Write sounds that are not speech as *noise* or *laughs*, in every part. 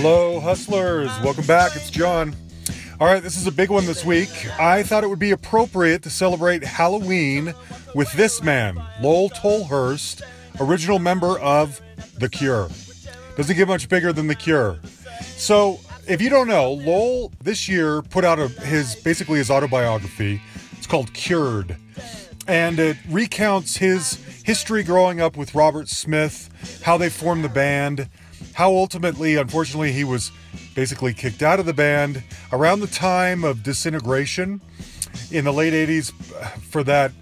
Hello, hustlers. Welcome back. It's John. All right, this is a big one this week. I thought it would be appropriate to celebrate Halloween with this man, Lol Tolhurst, original member of The Cure. Doesn't get much bigger than The Cure. So, if you don't know, Lol this year put out a, his basically his autobiography. It's called Cured, and it recounts his history growing up with Robert Smith, how they formed the band, how ultimately, unfortunately, he was basically kicked out of the band around the time of disintegration in the late 80s for that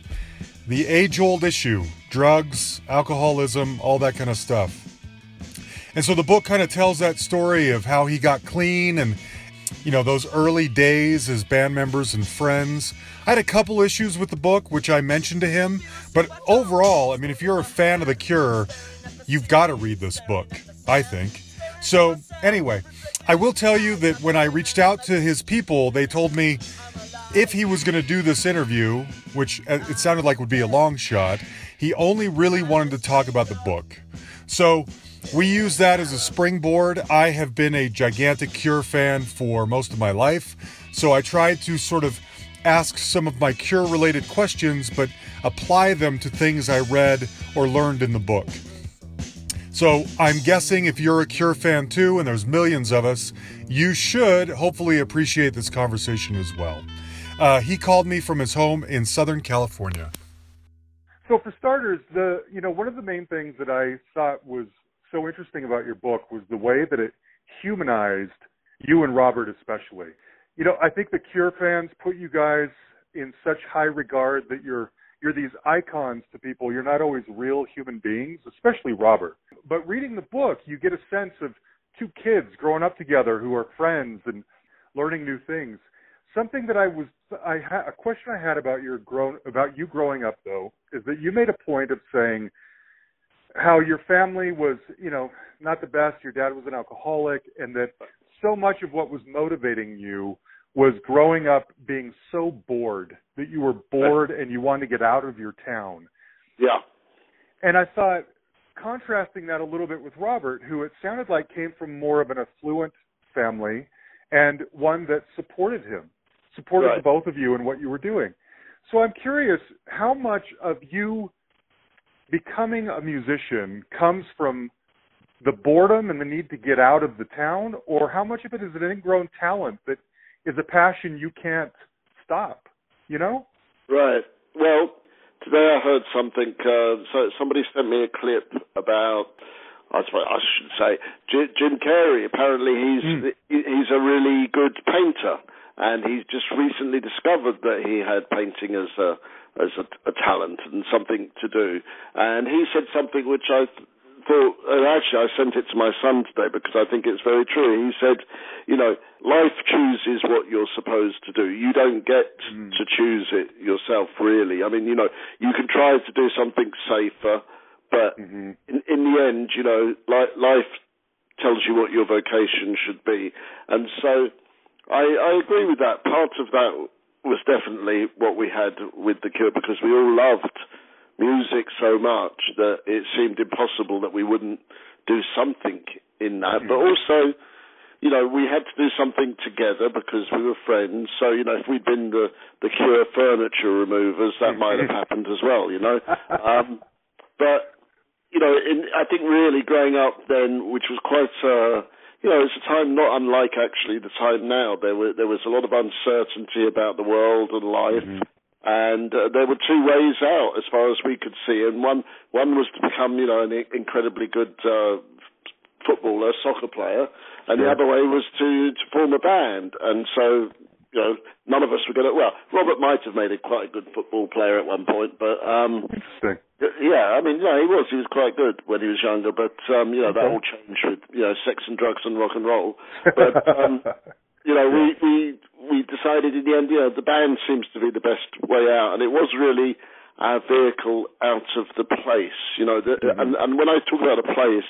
the age-old issue drugs alcoholism all that kind of stuff. And so the book kind of tells that story of how he got clean and you know those early days as band members and friends. I had a couple issues with the book which i mentioned to him but overall i mean if you're a fan of the cure you've got to read this book i think so anyway I will tell you that when I reached out to his people, they told me if he was going to do this interview, which uh, it sounded like would be a long shot, he only really wanted to talk about the book. So we use that as a springboard. I have been a gigantic Cure fan for most of my life, so I tried to sort of ask some of my Cure related questions, but apply them to things I read or learned in the book. So I'm guessing if you're a Cure fan too, and there's millions of us, you should hopefully appreciate this conversation as well. Uh, he called me from his home in Southern California. So for starters, the you know one of the main things that I thought was so interesting about your book was the way that it humanized you and Robert especially. You know, I think the Cure fans put you guys in such high regard that you're you're these icons to people. You're not always real human beings, especially Robert. But reading the book, you get a sense of two kids growing up together who are friends and learning new things. Something that I was I ha- a question I had about your grown about you growing up though is that you made a point of saying how your family was, you know, not the best. Your dad was an alcoholic, and that so much of what was motivating you was growing up being so bored that you were bored and you wanted to get out of your town. Yeah. And I thought, contrasting that a little bit with Robert, who it sounded like came from more of an affluent family and one that supported him, supported right. the both of you in what you were doing. So I'm curious how much of you becoming a musician comes from the boredom and the need to get out of the town, or how much of it is an ingrown talent that is a passion you can't stop. You know? Right. Well, today I heard something. Uh, so somebody sent me a clip about. I suppose I should say Jim Carrey. Apparently, he's mm. he's a really good painter, and he's just recently discovered that he had painting as a as a, a talent and something to do. And he said something which I thought, and actually I sent it to my son today because I think it's very true. He said, you know, life chooses what you're supposed to do. You don't get mm. to choose it yourself, really. I mean, you know, you can try to do something safer, but mm-hmm. in, in the end, you know, li- life tells you what your vocation should be. And so I, I agree with that. Part of that was definitely what we had with The Cure because we all loved music so much that it seemed impossible that we wouldn't do something in that. But also, you know, we had to do something together because we were friends. So, you know, if we'd been the the Cure furniture removers, that might have happened as well. You know, *laughs* um, but you know, in, I think really growing up then, which was quite. Uh, you know, it's a time not unlike actually the time now. There were there was a lot of uncertainty about the world and life, mm-hmm and uh, there were two ways out as far as we could see, and one one was to become you know an incredibly good uh, footballer, soccer player, and the other way was to to form a band, and so. You know, none of us were going to. Well, Robert might have made a quite a good football player at one point, but um, interesting. Yeah, I mean, yeah, he was. He was quite good when he was younger, but um, you know that all changed with you know sex and drugs and rock and roll. But um, *laughs* you know, we we decided in the end, you know, the band seems to be the best way out, and it was really our vehicle out of the place. You know, the, mm-hmm. and and when I talk about a place,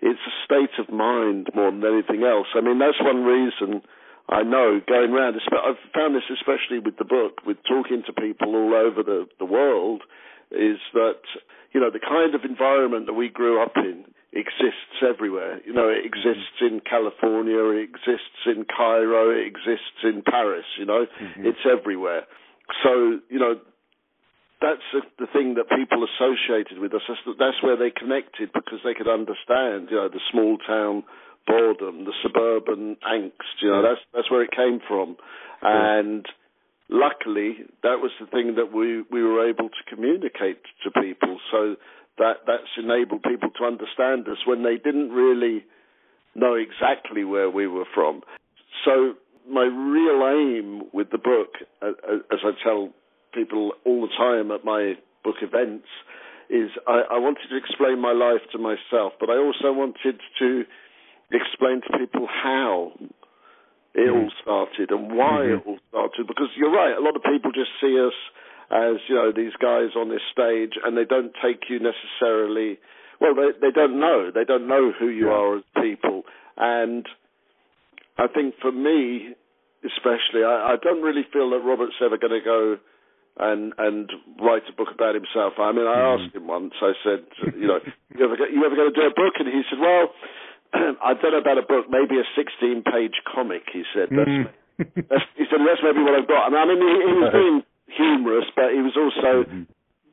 it's a state of mind more than anything else. I mean, that's one reason. I know going around, I've found this especially with the book, with talking to people all over the, the world, is that, you know, the kind of environment that we grew up in exists everywhere. You know, it exists in California, it exists in Cairo, it exists in Paris. You know, mm-hmm. it's everywhere. So you know, that's the thing that people associated with us. That's where they connected because they could understand, you know, the small town boredom, the suburban angst. You know, that's that's where it came from, and luckily that was the thing that we we were able to communicate to people. So that that's enabled people to understand us when they didn't really know exactly where we were from. So my real aim with the book, as I tell people all the time at my book events, is I, I wanted to explain my life to myself, but I also wanted to explain to people how it mm-hmm. all started and why mm-hmm. it all started. Because you're right, a lot of people just see us as you know these guys on this stage, and they don't take you necessarily. Well, they they don't know. They don't know who you yeah. are as people, and I think for me, especially, I, I don't really feel that Robert's ever going to go and and write a book about himself. I mean, I mm-hmm. asked him once. I said, you know, you ever you ever going to do a book? And he said, well. I don't know about a book, maybe a 16-page comic. He said. That's, mm. *laughs* that's, he said that's maybe what I've got. And I mean, he, he was *laughs* being humorous, but he was also mm-hmm.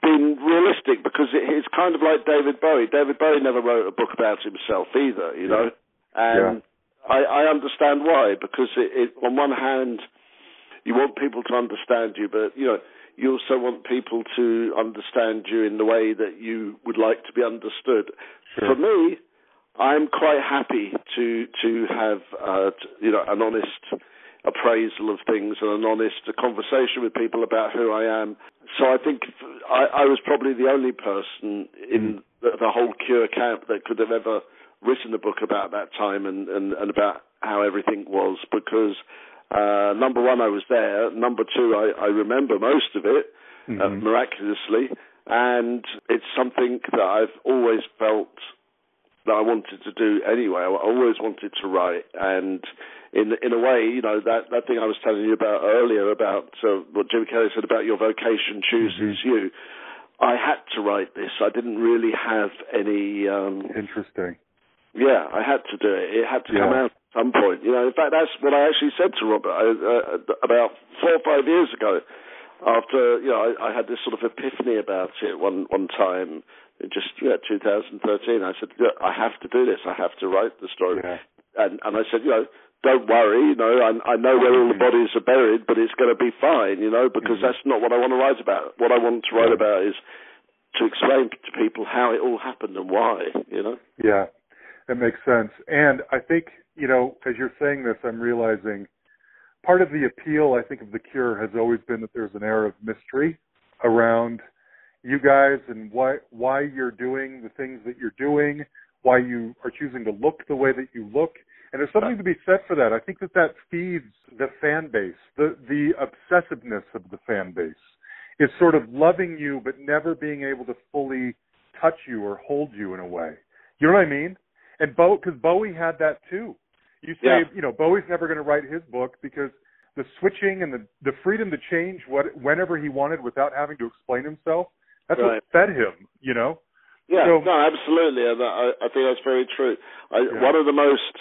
being realistic because it, it's kind of like David Bowie. David Bowie never wrote a book about himself either, you know, and yeah. I, I understand why because it, it, on one hand you want people to understand you, but you know you also want people to understand you in the way that you would like to be understood. Sure. For me, I'm quite happy to to have uh, you know an honest appraisal of things and an honest conversation with people about who I am. So I think I, I was probably the only person in mm. the, the, whole Cure camp that could have ever written a book about that time and, and, and about how everything was because uh, number one, I was there. Number two, I, I remember most of it uh, mm-hmm. uh, miraculously. And it's something that I've always felt that I wanted to do anyway. I always wanted to write, and in in a way, you know, that that thing I was telling you about earlier about uh, what Jim Carrey said about your vocation chooses mm-hmm. you. I had to write this. I didn't really have any. Um, Interesting. Yeah, I had to do it. It had to yeah. come out at some point. You know, in fact, that's what I actually said to Robert I, uh, about four or five years ago. After you know, I, I had this sort of epiphany about it one one time. In just yeah, 2013. I said, I have to do this. I have to write the story. Yeah. And and I said, you know, don't worry, you know, I, I know where all the bodies are buried, but it's going to be fine, you know, because mm-hmm. that's not what I want to write about. What I want to write yeah. about is to explain to people how it all happened and why, you know. Yeah, that makes sense. And I think, you know, as you're saying this, I'm realizing part of the appeal, I think, of The Cure has always been that there's an air of mystery around you guys and why why you're doing the things that you're doing, why you are choosing to look the way that you look and there's something uh, to be said for that. I think that that feeds the fan base, the the obsessiveness of the fan base is sort of loving you but never being able to fully touch you or hold you in a way. You know what I mean? And Bo, because Bowie had that too. You say, yeah. you know, Bowie's never going to write his book because the switching and the the freedom to change what whenever he wanted without having to explain himself. That's right. what fed him. You know. Yeah, so, no, absolutely, I, I think that's very true. I, yeah. One of the most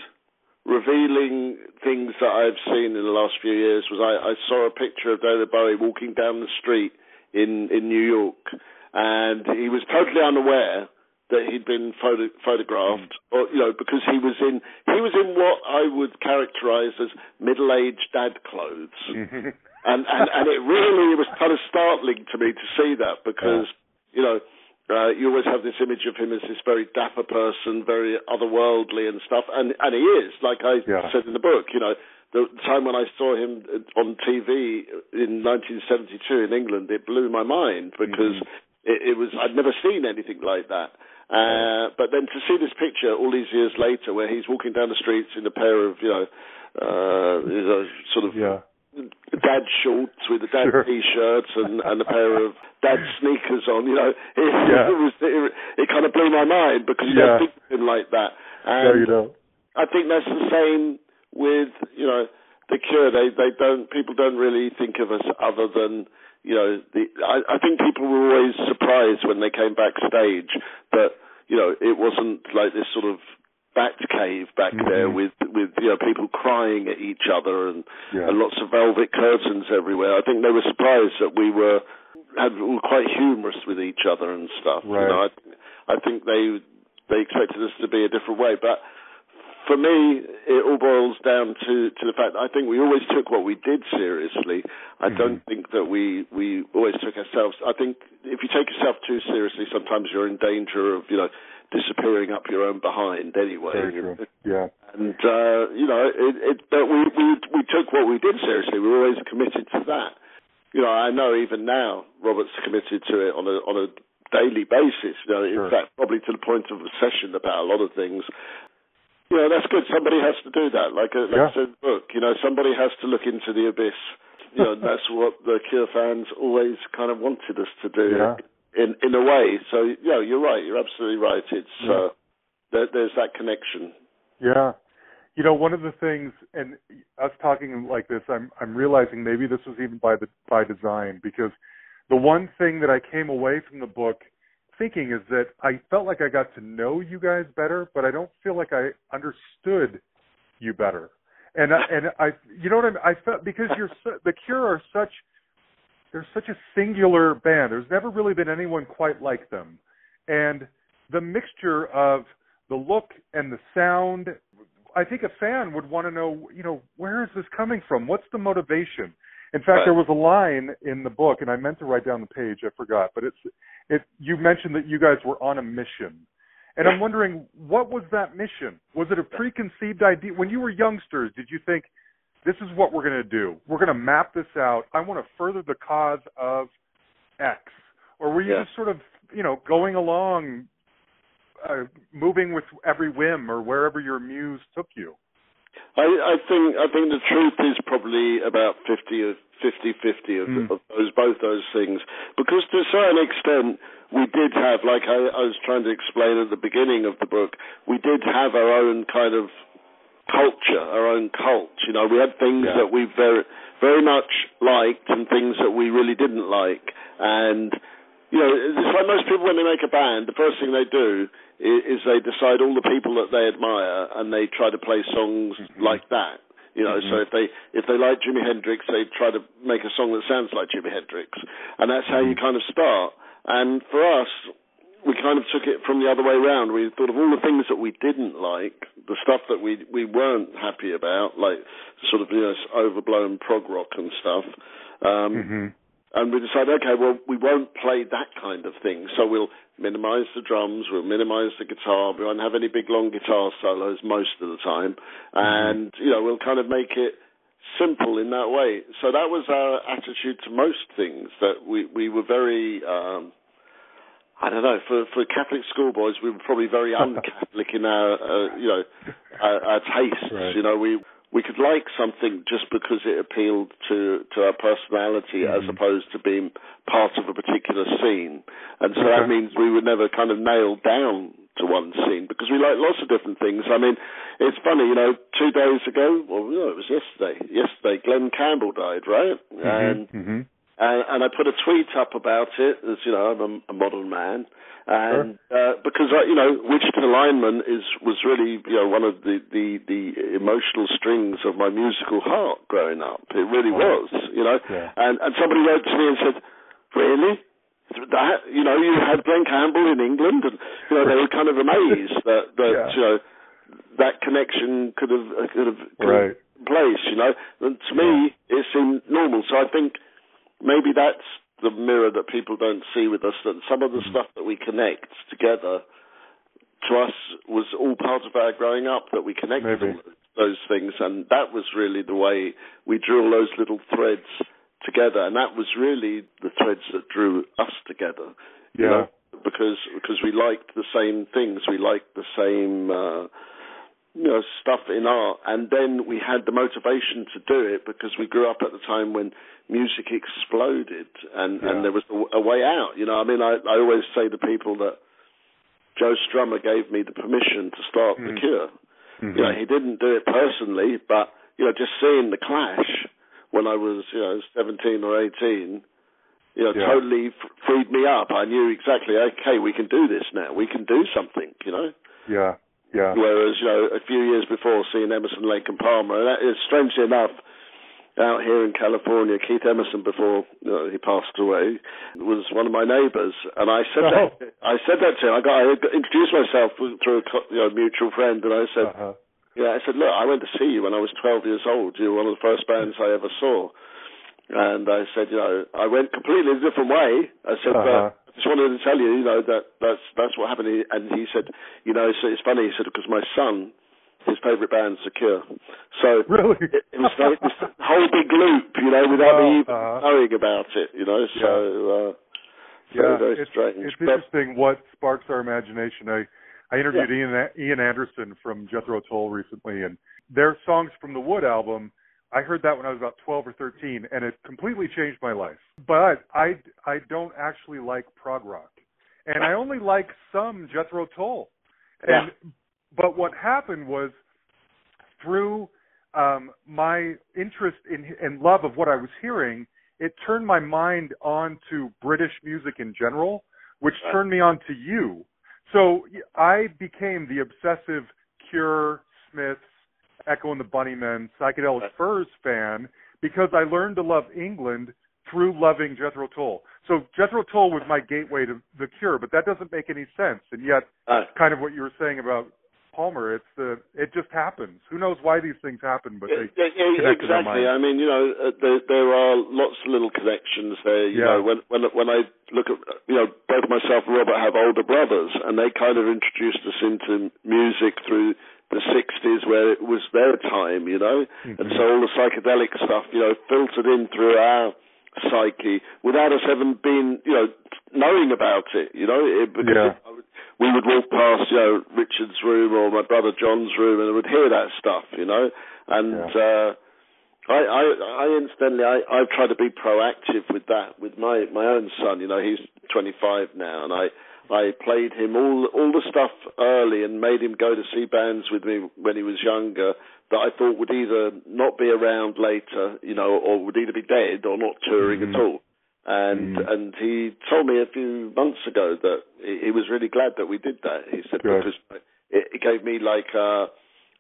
revealing things that I've seen in the last few years was I, I saw a picture of David Bowie walking down the street in in New York, and he was totally unaware that he'd been photo, photographed, mm. or you know, because he was in he was in what I would characterize as middle-aged dad clothes, *laughs* and, and and it really was kind of startling to me to see that because yeah. you know uh, you always have this image of him as this very dapper person, very otherworldly and stuff, and and he is, like I yeah. said in the book. You know, the time when I saw him on TV in 1972 in England, it blew my mind because mm-hmm. it, it was I'd never seen anything like that. Uh, but then to see this picture all these years later, where he's walking down the streets in a pair of you know, uh, sort of yeah dad shorts with a dad sure. t-shirts and, and a pair of dad *laughs* sneakers on. You know, it, *laughs* yeah. it was it, it, kind of blew my mind because you yeah. don't think of him like that. And no, you don't. I think that's the same with you know the Cure. They they don't people don't really think of us other than you know the. I, I think people were always surprised when they came backstage that you know, it wasn't like this sort of bat cave back mm-hmm. there with with you know people crying at each other and, yeah. and lots of velvet curtains everywhere. I think they were surprised that we were had, were quite humorous with each other and stuff. Right. You know, I, I think they they expected us to be a different way, but for me, it all boils down to, to the fact that I think we always took what we did seriously. I mm-hmm. don't think that we, we always took ourselves. I think if you take yourself too seriously, sometimes you're in danger of, you know, disappearing up your own behind anyway. *laughs* Yeah. And uh, you know, it, it, but we, we we took what we did seriously. We were always committed to that. You know, I know even now Robert's committed to it on a on a daily basis. You know, sure. in fact, probably to the point of obsession about a lot of things. You know, that's good. Somebody has to do that. Like, a, like yeah. I said, look, You know, somebody has to look into the abyss. You know, that's what the Cure fans always kind of wanted us to do. Yeah in in a way. So yeah, you're right. You're absolutely right. It's uh, there, there's that connection. Yeah. You know, one of the things, and us talking like this, I'm I'm realizing maybe this was even by the by design because the one thing that I came away from the book thinking is that I felt like I got to know you guys better, but I don't feel like I understood you better. And I, and I, you know what I mean? I felt because you're so, the Cure are such they're such a singular band. There's never really been anyone quite like them. And the mixture of the look and the sound, I think a fan would want to know, you know, where is this coming from? What's the motivation? In fact, right. there was a line in the book, and I meant to write down the page. I forgot, but it's it. You mentioned that you guys were on a mission, and I'm wondering what was that mission? Was it a preconceived idea when you were youngsters? Did you think this is what we're going to do. We're going to map this out. I want to further the cause of X. Or were you yeah. just sort of, you know, going along, uh, moving with every whim or wherever your muse took you? I, I think I think the truth is probably about 50 50 50 of, mm. of those both those things because to a certain extent we did have like I, I was trying to explain at the beginning of the book we did have our own kind of culture, our own cult. You know, we had things yeah. that we very, very much liked and things that we really didn't like. And, you know, it's like most people when they make a band, the first thing they do is, is they decide all the people that they admire and they try to play songs mm-hmm. like that. You know, mm-hmm. so if they if they like Jimi Hendrix, they try to make a song that sounds like Jimi Hendrix, and that's how you mm-hmm. kind of start. And for us, we kind of took it from the other way around. We thought of all the things that we didn't like, the stuff that we we weren't happy about, like sort of you know overblown prog rock and stuff. Um, mm-hmm. And we decided, okay, well, we won't play that kind of thing. So we'll minimise the drums, we'll minimise the guitar, we won't have any big long guitar solos most of the time, mm-hmm. and you know we'll kind of make it simple in that way. So that was our attitude to most things. That we we were very um, I don't know. For for Catholic schoolboys, we were probably very *laughs* un-Catholic in our, uh, you know, our, our tastes. Right. You know, we we could like something just because it appealed to to our personality, mm-hmm. as opposed to being part of a particular scene. And so that means we were never kind of nailed down to one scene because we like lots of different things. I mean, it's funny, you know, two days ago, well, no, it was yesterday. Yesterday, Glen Campbell died, right? Mm-hmm. And mm-hmm. And, and I put a tweet up about it, as you know, I'm a, a modern man, and sure. uh, because I, you know, Wichita Lineman is was really you know one of the, the the emotional strings of my musical heart growing up. It really was, you know. Yeah. And and somebody wrote to me and said, "Really? That you know, you had Glen Campbell in England, and you know they were kind of amazed that *laughs* that yeah. you know that connection could have could have could right. place. You know, and to me it seemed normal. So I think maybe that's the mirror that people don't see with us. That some of the stuff that we connect together to us was all part of our growing up. That we connected maybe. those things, and that was really the way we drew all those little threads together, and that was really the threads that drew us together. Yeah. You know? Because because we liked the same things, we liked the same. Uh, you know, stuff in art, and then we had the motivation to do it because we grew up at the time when music exploded, and yeah. and there was a, a, way out. You know, I mean, I I always say to people that Joe Strummer gave me the permission to start mm-hmm. the Cure. Mm-hmm. You know, he didn't do it personally, but you know, just seeing the Clash when I was you know 17 or 18 you know, Yeah. totally f- freed me up. I knew exactly, okay, we can do this now. We can do something, you know. Yeah. Yeah. Whereas, you know, a few years before seeing Emerson, Lake and Palmer, and that is strangely enough, out here in California, Keith Emerson, before you know, he passed away, was one of my neighbours, and I said Oh. that *laughs* I said that to him. I got I introduced myself through a you know, mutual friend, and I said, Uh-huh. yeah, I said, look, I went to see you when I was 12 years old. You were one of the first bands I ever saw. And I said, you know, I went completely a different way. I said, Uh-huh. but just wanted to tell you, you know, that that's that's what happened. And he said, you know, it's, it's funny. He said because my son, his favourite band's The Cure. So *laughs* Really? it, it was like this whole big loop, you know, without me even Uh-huh. knowing about it, you know. So, uh, very, yeah, very it's, strange. it's But- interesting what sparks our imagination. I I interviewed Ian Ian Anderson from Jethro Tull recently, and their songs from the Wood album. I heard that when I was about 12 or 13, and it completely changed my life. But I I don't actually like prog rock, and I only like some Jethro Tull. And but what happened was through um, my interest in and love of what I was hearing, it turned my mind on to British music in general, which Right. turned me on to you. So I became the obsessive Cure, Smiths, Echo and the Bunnymen, Psychedelic. Furs fan because I learned to love England through loving Jethro Tull. So Jethro Tull was my gateway to the Cure, but that doesn't make any sense. And yet, uh, kind of what you were saying about Palmer, it's the it just happens. Who knows why these things happen, but they Yeah, yeah, connect in our exactly. I mean, you know, uh, there there are lots of little connections there. You Yeah. know, when when when I look at you know both myself and Robert have older brothers, and they kind of introduced us into music through the '60s, where it was their time. You know, and Mhm. so all the psychedelic stuff, you know, filtered in through our psyche without us even being, you know, knowing about it. You know, it, because Yeah. it- we would walk past, you know, Richard's room or my brother John's room, and I would hear that stuff, you know. And uh, I, I, I incidentally, I, I've tried to be proactive with that with my my own son. You know, he's 25 now, and I I played him all all the stuff early and made him go to see bands with me when he was younger that I thought would either not be around later, you know, or would either be dead or not touring Mhm. at all. And Mhm. and he told me a few months ago that he, he was really glad that we did that. He said Good. because it, it gave me like uh,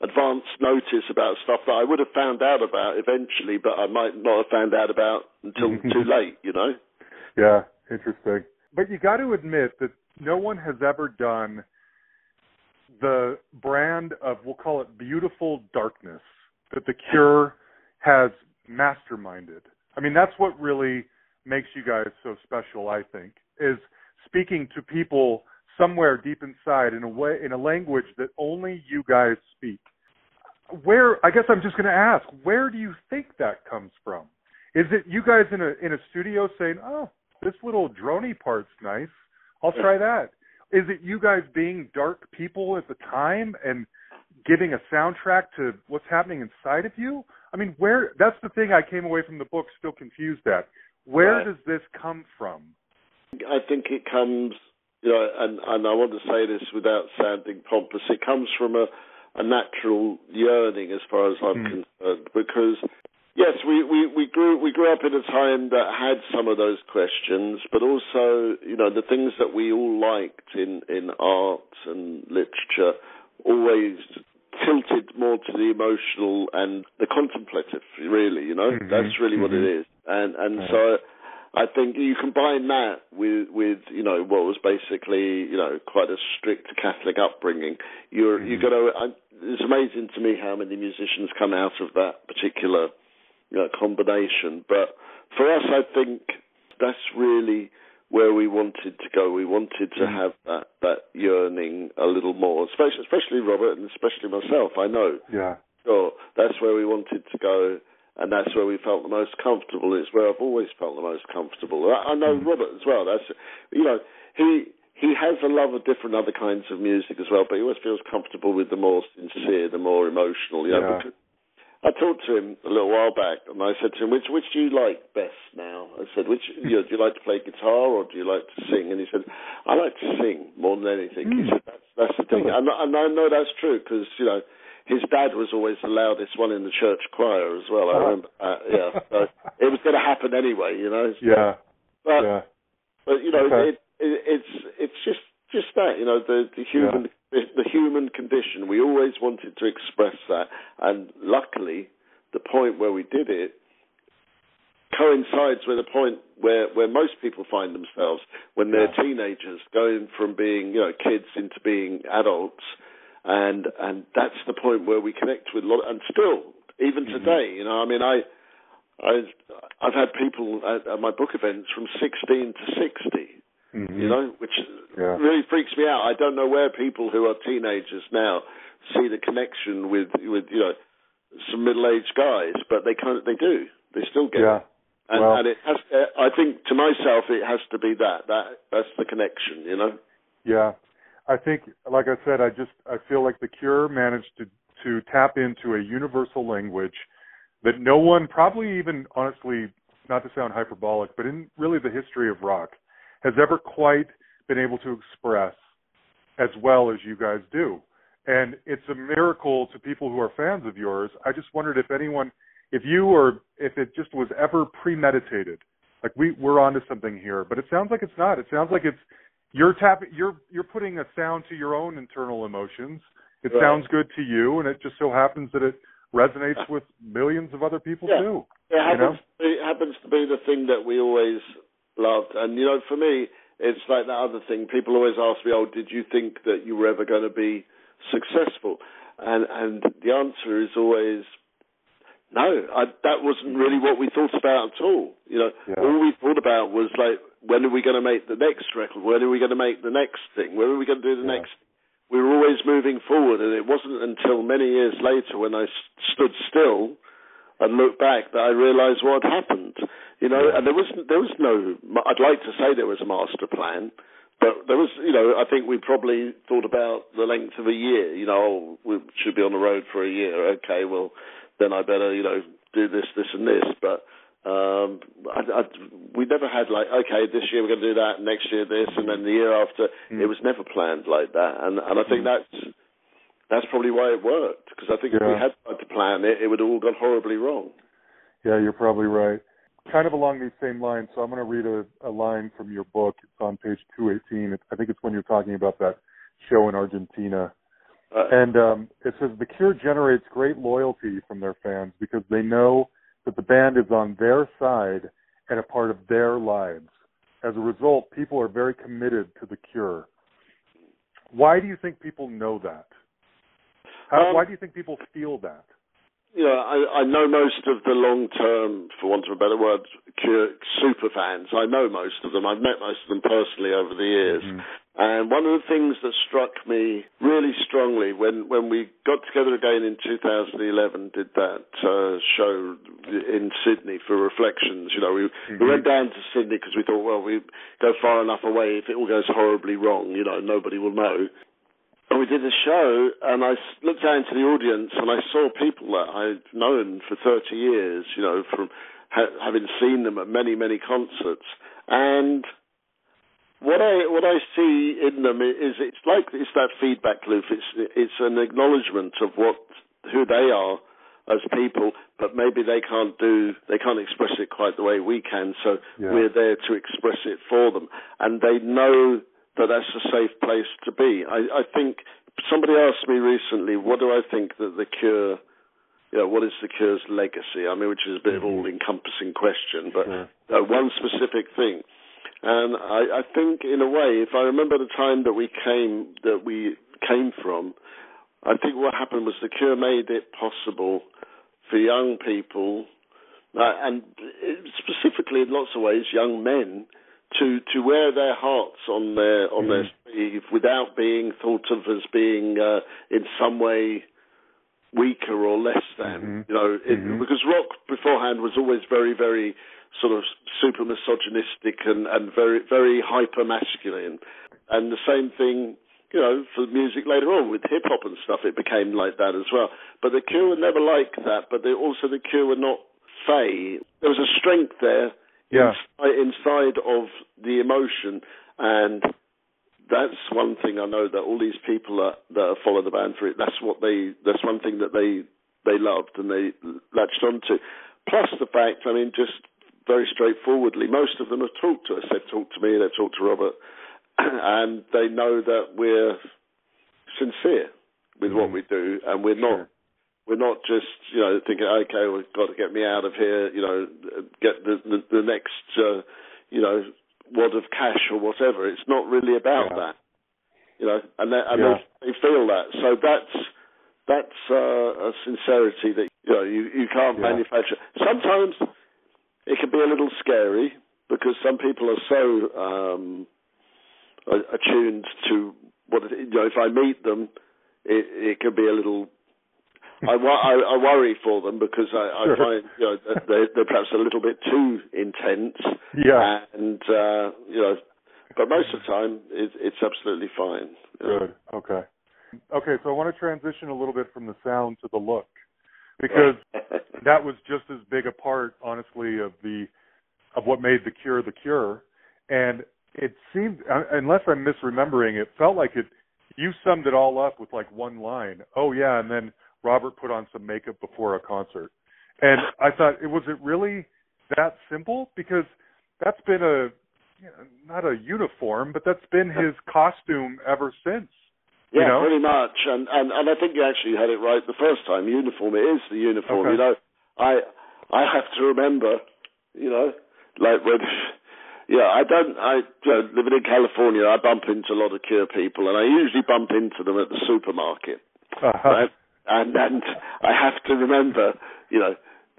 advance notice about stuff that I would have found out about eventually, but I might not have found out about until *laughs* too late. You know? Yeah, interesting. But you got to admit that no one has ever done the brand of we'll call it beautiful darkness that the Cure has masterminded. I mean, that's what really makes you guys so special. I think is speaking to people somewhere deep inside in a way in a language that only you guys speak. Where I guess I'm just going to ask, where do you think that comes from? Is it you guys in a in a studio saying, "Oh, this little drony part's nice. I'll try that. Is it you guys being dark people at the time and giving a soundtrack to what's happening inside of you? I mean, where that's the thing I came away from the book still confused at. Where Right. does this come from? I think it comes, you know, and, and I want to say this without sounding pompous. It comes from a, a natural yearning, as far as I'm Hmm. concerned, because yes, we, we, we grew we grew up in a time that had some of those questions, but also, you know, the things that we all liked in in art and literature always tilted more to the emotional and the contemplative. Really, you know, Mhm, that's really what it mhm. is, and and Right. so. I think you combine that with with you know what was basically you know quite a strict Catholic upbringing. You're Mhm. you got to. I, it's amazing to me how many musicians come out of that particular you know, combination. But for us, I think that's really where we wanted to go. We wanted to Mhm. have that that yearning a little more, especially especially Robert and especially myself. I know Yeah. sure that's where we wanted to go and that's where we felt the most comfortable it's where i've always felt the most comfortable i, I know Mhm. robert as well that's you know he he has a love of different other kinds of music as well but he always feels comfortable with the more sincere the more emotional you know Yeah. because I talked to him a little while back, and I said to him, "Which which do you like best now?" I said, "Which you know, do you like to play guitar or do you like to sing?" And he said, "I like to sing more than anything." He Mm. said, "That's that's the thing," and, I- and I know that's true because you know his dad was always the loudest one in the church choir as well. I remember, uh, yeah. *laughs* So it was going to happen anyway, you know. Yeah. But but yeah. but you know, Okay. it, it, it's it's just just that you know the the human the, the human condition. We always wanted to express that, and luckily, the point where we did it coincides with a point where where most people find themselves when they're Yeah. teenagers, going from being you know kids into being adults, and and that's the point where we connect with a lot. And still, even Mhm. today, you know, I mean, I. I've I've had people at, at my book events from 16 to 60, Mhm. you know, which Yeah. really freaks me out. I don't know where people who are teenagers now see the connection with with you know some middle aged guys, but they kind of they do. They still get Yeah. it. And, Well- and it has. I think to myself, it has to be that that that's the connection. You know. Yeah. I think, like I said, I just I feel like the Cure managed to to tap into a universal language that no one, probably even honestly, not to sound hyperbolic, but in really the history of rock, has ever quite been able to express as well as you guys do. And it's a miracle to people who are fans of yours. I just wondered if anyone, if you or if it just was ever premeditated. Like we we're onto something here, but it sounds like it's not. It sounds like it's you're tapping you're you're putting a sound to your own internal emotions. It Right. sounds good to you, and it just so happens that it resonates with millions of other people Yeah. too. It happens. know? It happens to be the thing that we always loved, and you know, for me, it's like that other thing. People always ask me, "Oh, did you think that you were ever going to be successful?" And and the answer is always no. I, that wasn't really what we thought about at all. You know, Yeah. all we thought about was like, when are we going to make the next record? When are we going to make the next thing? When are we going to do the Yeah. next? We were always moving forward, and it wasn't until many years later when I s- stood still and looked back that I realised what had happened. You know, and there was there was no. I'd like to say there was a master plan, but there was. You know, I think we probably thought about the length of a year. You know, oh, we should be on the road for a year. Okay, well, then I better you know do this, this, and this. But um, I, I, we never had like, okay, this year we're going to do that, next year this, and then the year after. Mm. It was never planned like that, and and I think Mm. that's that's probably why it worked because I think if we Yeah. had tried to plan it, it would have all gone horribly wrong. Yeah, you're probably right. Kind of along these same lines, so I'm going to read a, a line from your book. It's on page 218. It's, I think it's when you're talking about that show in Argentina. Uh, And um, it says the Cure generates great loyalty from their fans because they know that the band is on their side and a part of their lives. As a result, people are very committed to the Cure. Why do you think people know that? How, Um, why do you think people feel that? You know, I, I know most of the long term, for want of a better word, super fans. I know most of them. I've met most of them personally over the years. Mhm. And one of the things that struck me really strongly when, when we got together again in 2011, did that uh, show in Sydney for Reflections. You know, we, we Mhm. went down to Sydney because we thought, well, we go far enough away. If it all goes horribly wrong, you know, nobody will know. And we did a show, and I looked out into the audience, and I saw people that I'd known for 30 years, you know, from ha- having seen them at many, many concerts. And what I what I see in them is it's like it's that feedback loop. It's it's an acknowledgement of what who they are as people, but maybe they can't do they can't express it quite the way we can. So Yeah. we're there to express it for them, and they know that that's a safe place to be. I, I think somebody asked me recently, what do I think that the Cure, you know, what is the Cure's legacy? I mean, which is a bit of Mhm. all-encompassing question, but Sure. uh, one specific thing. And I, I think, in a way, if I remember the time that we came, that we came from, I think what happened was the Cure made it possible for young people, uh, and specifically in lots of ways, young men, to to wear their hearts on their on their Mhm. sleeve without being thought of as being uh, in some way weaker or less than. Mhm. You know, it, Mhm. because rock beforehand was always very very sort of super misogynistic and and very very hyper masculine, and the same thing. You know, for music later on with hip hop and stuff, it became like that as well. But the Cure were never like that. But they, also, the Cure were not fey. There was a strength there Yeah. inside, inside of the emotion, and that's one thing I know that all these people that, that follow the band for it. That's what they. That's one thing that they they loved and they latched onto. Plus the fact, I mean, just very straightforwardly. Most of them have talked to us. They've talked to me. They've talked to Robert, *clears throat* and they know that we're sincere with mm-hmm. what we do, and we're not. Sure. We're not just, you know, thinking, okay, we've got to get me out of here, you know, get the the, the next, uh, you know, wad of cash or whatever. It's not really about yeah. that, you know, and they, and yeah. they, they feel that. So that's that's uh, a sincerity that you know you, you can't yeah. manufacture. Sometimes it can be a little scary because some people are so um, attuned to what you know. If I meet them, it, it can be a little. *laughs* I, I, I worry for them because I, I find you know they're, they're perhaps a little bit too intense. Yeah. And uh, you know, but most of the time it, it's absolutely fine. Good. Okay. Okay, so I want to transition a little bit from the sound to the look because *laughs* that was just as big a part, honestly, of the of what made the Cure the Cure. And it seemed, uh, unless I'm misremembering, it felt like it. You summed it all up with like one line. Oh yeah, and then Robert put on some makeup before a concert, and I thought, was it really that simple? Because that's been a you know, not a uniform, but that's been *laughs* his costume ever since. Yeah, you know? pretty much. And, and and I think you actually had it right the first time. Uniform, it is the uniform. Okay. You know, I I have to remember, you know, like when, *laughs* yeah, I don't. I you know, living in California, I bump into a lot of Cure people, and I usually bump into them at the supermarket. Uh-huh. Right? And and I have to remember, you know,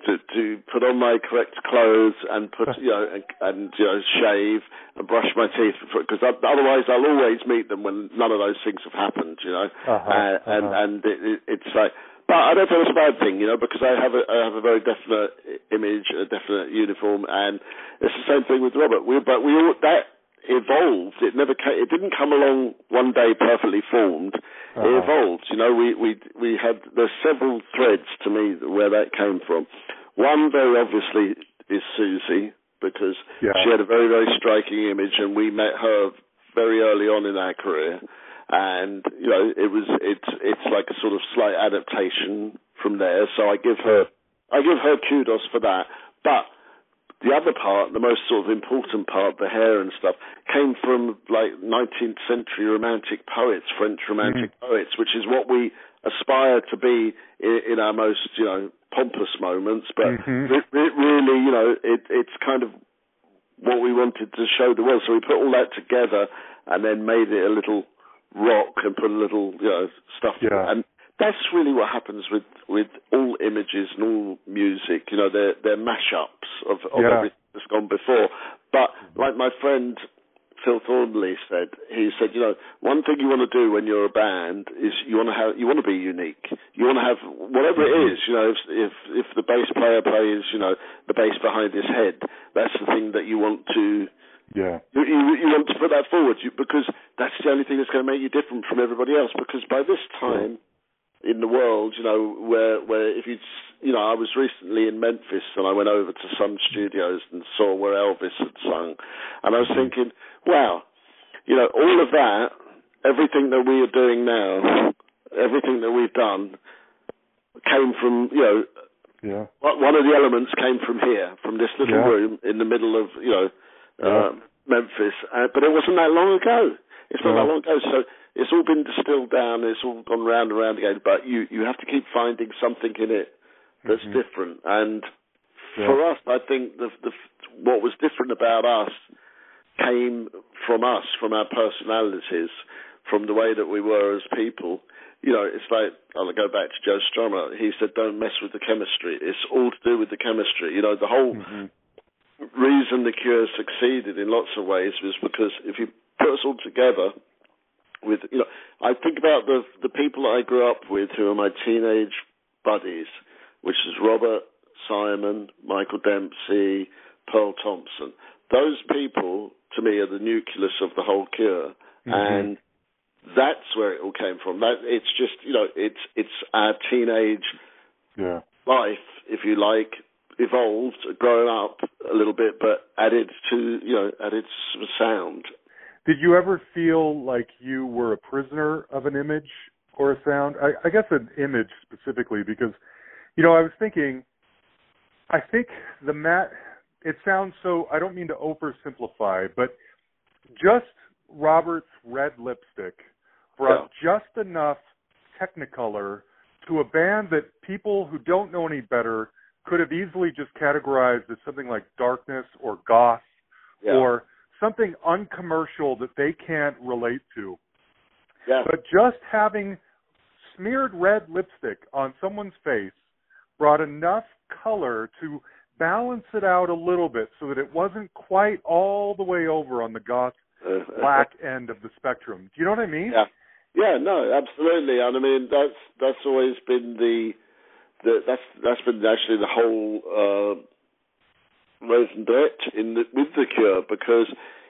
to to put on my correct clothes and put you know and, and you know shave and brush my teeth because otherwise I'll always meet them when none of those things have happened you know? Uh-huh, uh, and uh-huh. and it, it, it's like but I don't feel it's a bad thing you know because I have a I have a very definite image a definite uniform and it's the same thing with Robert. We but we all that evolved. It never came, it didn't come along one day perfectly formed. Uh-huh. It evolved. You know, we we we had there's several threads to me where that came from. One very obviously is Siouxsie because yeah. she had a very very striking image, and we met her very early on in our career. And you know, it was it's it's like a sort of slight adaptation from there. So I give her I give her kudos for that. But the other part, the most sort of important part, the hair and stuff, came from like 19th century romantic poets, French romantic mm-hmm. poets, which is what we aspire to be in, in our most, you know, pompous moments. But mm-hmm. it, it really, you know, it, it's kind of what we wanted to show the world. So we put all that together and then made it a little rock and put a little, you know, stuff. Yeah. And that's really what happens with with all images and all music. You know, they're they're mashups of, of yeah. everything that's gone before. But like my friend Phil Thornalley said, he said, you know, one thing you want to do when you're a band is you want to have you want to be unique. You want to have whatever it mm-hmm. You know, if if if the bass player plays, you know, the bass behind his head, that's the thing that you want to. Yeah. You, you, you want to put that forward you, because that's the only thing that's going to make you different from everybody else. Because by this time, in the world, you know, where where if you you know, I was recently in Memphis and I went over to some studios and saw where Elvis had sung, and I was thinking, wow, you know, all of that, everything that we are doing now, everything that we've done, came from you know, yeah. One of the elements came from here, from this little yeah. room in the middle of you know, yeah. uh, Memphis, uh, but it wasn't that long ago. It's not that long ago, so it's all been distilled down. It's all gone round and round again. But you you have to keep finding something in it that's mm-hmm. different. And yeah. for us, I think the, the what was different about us came from us, from our personalities, from the way that we were as people. You know, it's like I'll go back to Joe Strummer. He said, "Don't mess with the chemistry. It's all to do with the chemistry." You know, the whole mm-hmm. reason the Cure succeeded in lots of ways was because if you put us all together with you know I think about the the people I grew up with who are my teenage buddies, which is Robert, Simon, Michael Dempsey, Pearl Thompson. Those people to me are the nucleus of the whole cure, mm-hmm. and that's where it all came from. That it's just you know it's it's our teenage yeah. life, if you like, evolved, grown up a little bit, but added to you know added some sound did you ever feel like you were a prisoner of an image or a sound? I, I guess an image specifically because, you know, I was thinking, I think the mat. it sounds so. I don't mean to oversimplify, but just Robert's red lipstick brought yeah. just enough Technicolor to a band that people who don't know any better could have easily just categorized as something like darkness or goth yeah. or something uncommercial that they can't relate to. Yeah. But just having smeared red lipstick on someone's face brought enough color to balance it out a little bit so that it wasn't quite all the way over on the goth black end of the spectrum. Do you know what I mean? Yeah. Yeah, no, absolutely. And I mean that's that's always been the the that's that's been actually the whole uh d'etre in the, with the cure because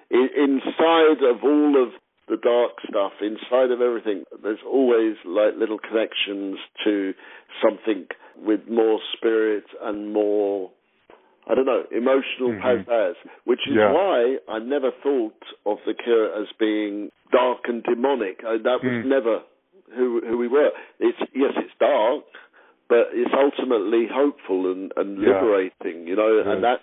in, inside of all of the dark stuff inside of everything. There's always like little connections to something with more spirit and more, I don't know, emotional mm-hmm. which is yeah. why I never thought of the Cure as being dark and demonic. I, that was mm. never who who we were. It's yes, it's dark, but it's ultimately hopeful and, and yeah. liberating. You know, yeah. and that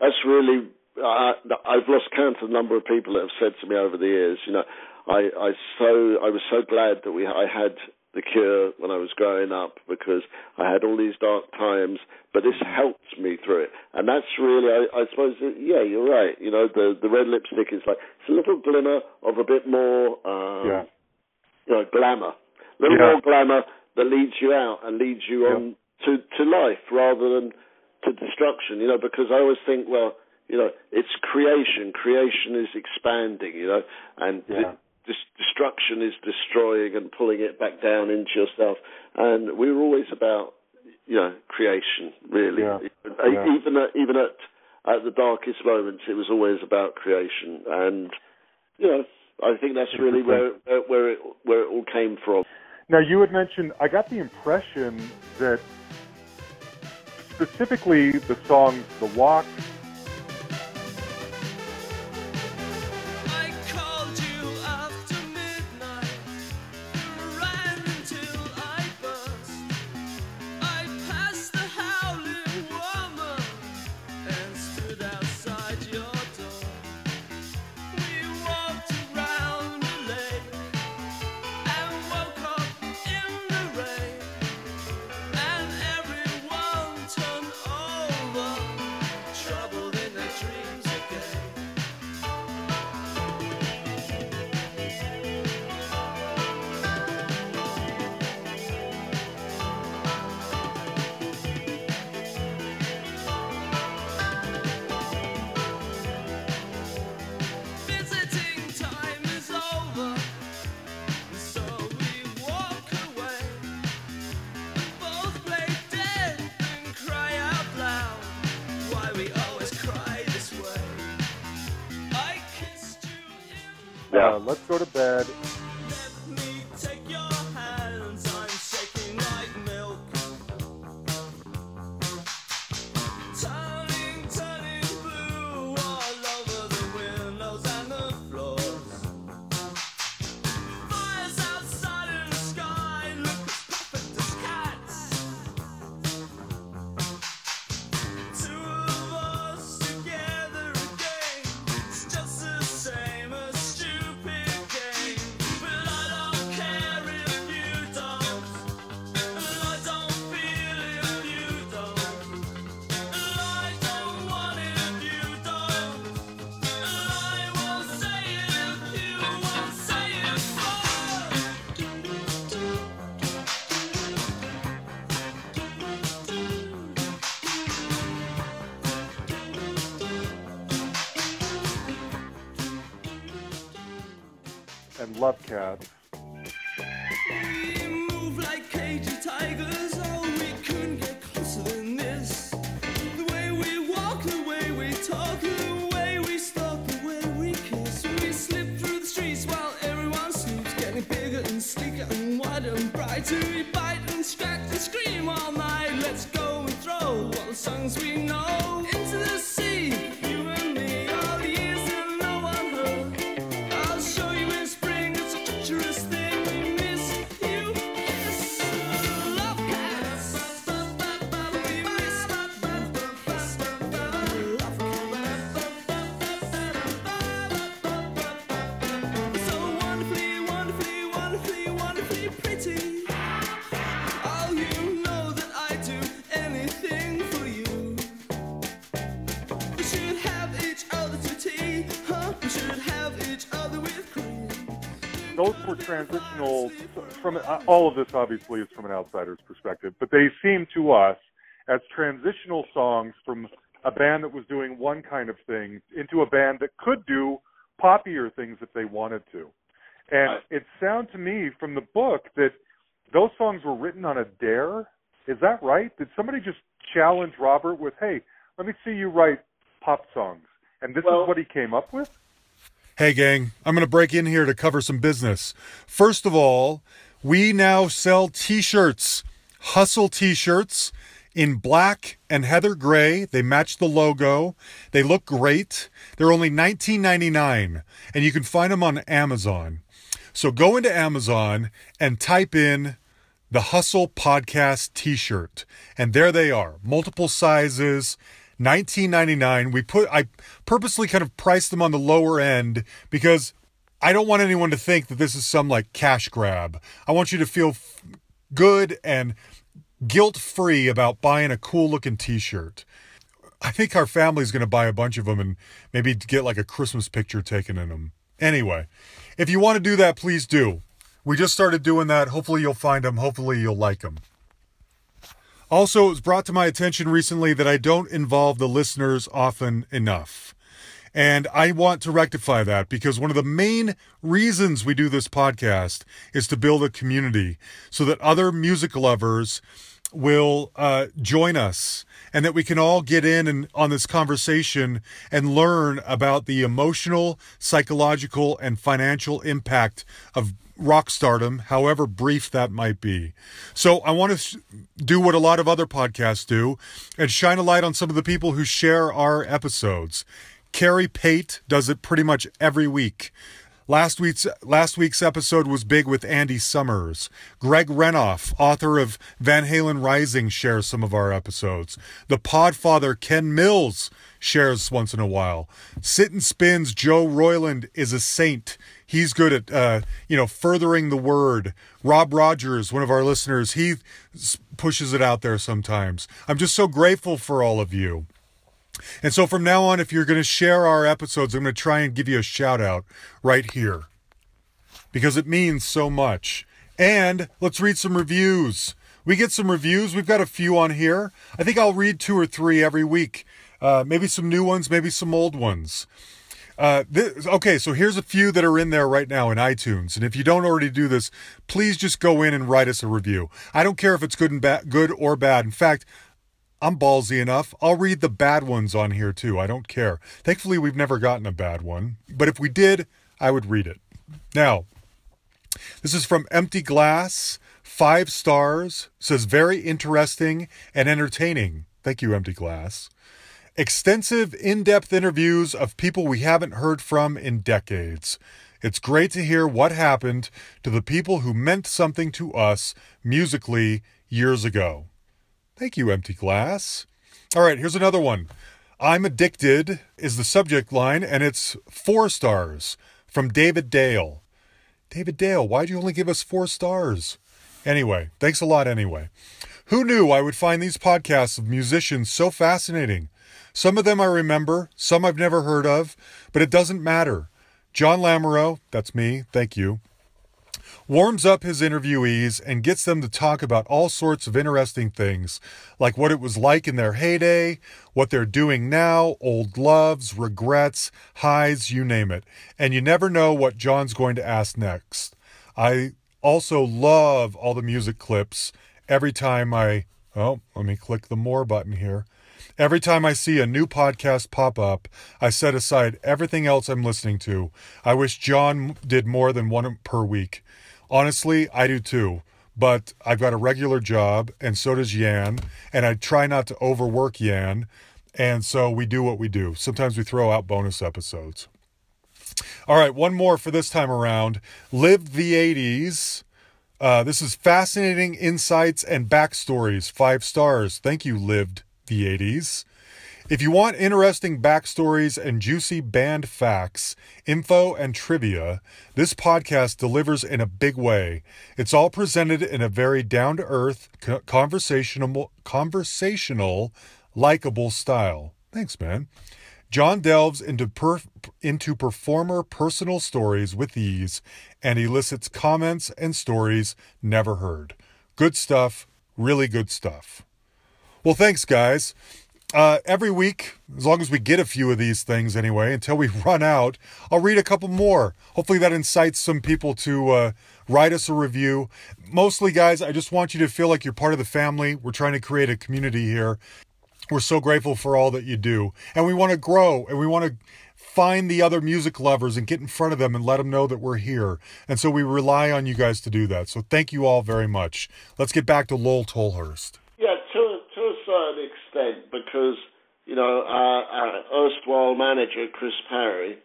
that's really uh, I've lost count of the number of people that have said to me over the years, you know, I, I so I was so glad that we I had the cure when I was growing up because I had all these dark times, but this helped me through it, and that's really I, I suppose yeah you're right. You know the the red lipstick is like it's a little glimmer of a bit more um, yeah. you know glamour, a little yeah. more glamour that leads you out and leads you yeah. on to to life rather than to destruction. You know because I always think well you know, it's creation. Creation is expanding, you know, and yeah. destruction is destroying and pulling it back down into yourself. And we were always about, you know, creation, really. Yeah. Yeah. Even at, even at at the darkest moments, it was always about creation. And you know, I think that's really where where it where it all came from. Now, you had mentioned. I got the impression that specifically the songs "The Walk," Love Cats. From uh, all of this obviously is from an outsider's perspective, but they seem to us as transitional songs from a band that was doing one kind of thing into a band that could do poppier things if they wanted to. And right. it sounded to me from the book that those songs were written on a dare. Is that right? Did somebody just challenge Robert with, "Hey, let me see you write pop songs," and this well, is what he came up with? Hey, gang, I'm going to break in here to cover some business. First of all, we now sell t shirts, hustle t shirts in black and heather gray. They match the logo. They look great. They're only $19.99 and you can find them on Amazon. So go into Amazon and type in the Hustle Podcast t shirt. And there they are, multiple sizes. 19.99 we put i purposely kind of priced them on the lower end because i don't want anyone to think that this is some like cash grab. I want you to feel f- good and guilt free about buying a cool looking t-shirt. I think our family's going to buy a bunch of them and maybe get like a christmas picture taken in them anyway if you want to do that please do. We just started doing that. Hopefully you'll find them hopefully you'll like them also, it was brought to my attention recently that I don't involve the listeners often enough. And I want to rectify that because one of the main reasons we do this podcast is to build a community so that other music lovers will uh, join us and that we can all get in and on this conversation and learn about the emotional, psychological, and financial impact of rock stardom, however brief that might be. So I want to do what a lot of other podcasts do and shine a light on some of the people who share our episodes. Carrie Pate does it pretty much every week. Last week's last week's episode was big with Andy Summers. Greg Renoff, author of Van Halen Rising, shares some of our episodes. The Podfather Ken Mills shares once in a while. Sit and Spins Joe Royland is a saint. He's good at uh, you know furthering the word. Rob Rogers, one of our listeners, he pushes it out there sometimes. I'm just so grateful for all of you. And so from now on, if you're going to share our episodes, I'm going to try and give you a shout out right here because it means so much. And let's read some reviews. We get some reviews. We've got a few on here. I think I'll read two or three every week. Uh, maybe some new ones, maybe some old ones. Uh, this, okay, so here's a few that are in there right now in iTunes, and if you don't already do this, please just go in and write us a review. I don't care if it's good and bad, good or bad. In fact, I'm ballsy enough. I'll read the bad ones on here too. I don't care. Thankfully, we've never gotten a bad one. But if we did, I would read it. Now, this is from Empty Glass. Five stars. Says very interesting and entertaining. Thank you, Empty Glass. Extensive, in depth interviews of people we haven't heard from in decades. It's great to hear what happened to the people who meant something to us musically years ago. Thank you, Empty Glass. All right, here's another one. I'm Addicted is the subject line, and it's four stars from David Dale. David Dale, why'd you only give us four stars? Anyway, thanks a lot anyway. Who knew I would find these podcasts of musicians so fascinating? Some of them I remember, some I've never heard of, but it doesn't matter. John Lamoureux, that's me, thank you, warms up his interviewees and gets them to talk about all sorts of interesting things, like what it was like in their heyday, what they're doing now, old loves, regrets, highs, you name it. And you never know what John's going to ask next. I also love all the music clips every time I. Oh, let me click the more button here. Every time I see a new podcast pop up, I set aside everything else I'm listening to. I wish John did more than one per week. Honestly, I do too. But I've got a regular job, and so does Yan. And I try not to overwork Yan. And so we do what we do. Sometimes we throw out bonus episodes. All right, one more for this time around. Lived the 80s. Uh, this is fascinating insights and backstories. Five stars. Thank you, Lived the 80s. If you want interesting backstories and juicy band facts, info, and trivia, this podcast delivers in a big way. It's all presented in a very down to earth, conversational, conversational, likable style. Thanks, man. John delves into per, into performer personal stories with ease and elicits comments and stories never heard. Good stuff, really good stuff. Well, thanks, guys. Uh, every week, as long as we get a few of these things anyway, until we *laughs* run out, I'll read a couple more. Hopefully, that incites some people to uh, write us a review. Mostly, guys, I just want you to feel like you're part of the family. We're trying to create a community here. We're so grateful for all that you do. And we want to grow and we want to find the other music lovers and get in front of them and let them know that we're here. And so we rely on you guys to do that. So thank you all very much. Let's get back to Lol Tolhurst. Yeah, to, to a certain extent, because, you know, our, our erstwhile manager, Chris Parry,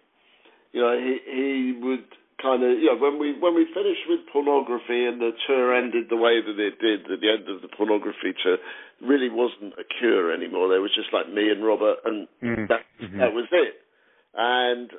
you know, he, he would kind of, you know, when we when we finished with pornography and the tour ended the way that it did at the end of the pornography tour, really wasn't a cure anymore. There was just like me and Robert, and mm-hmm. that that was it. And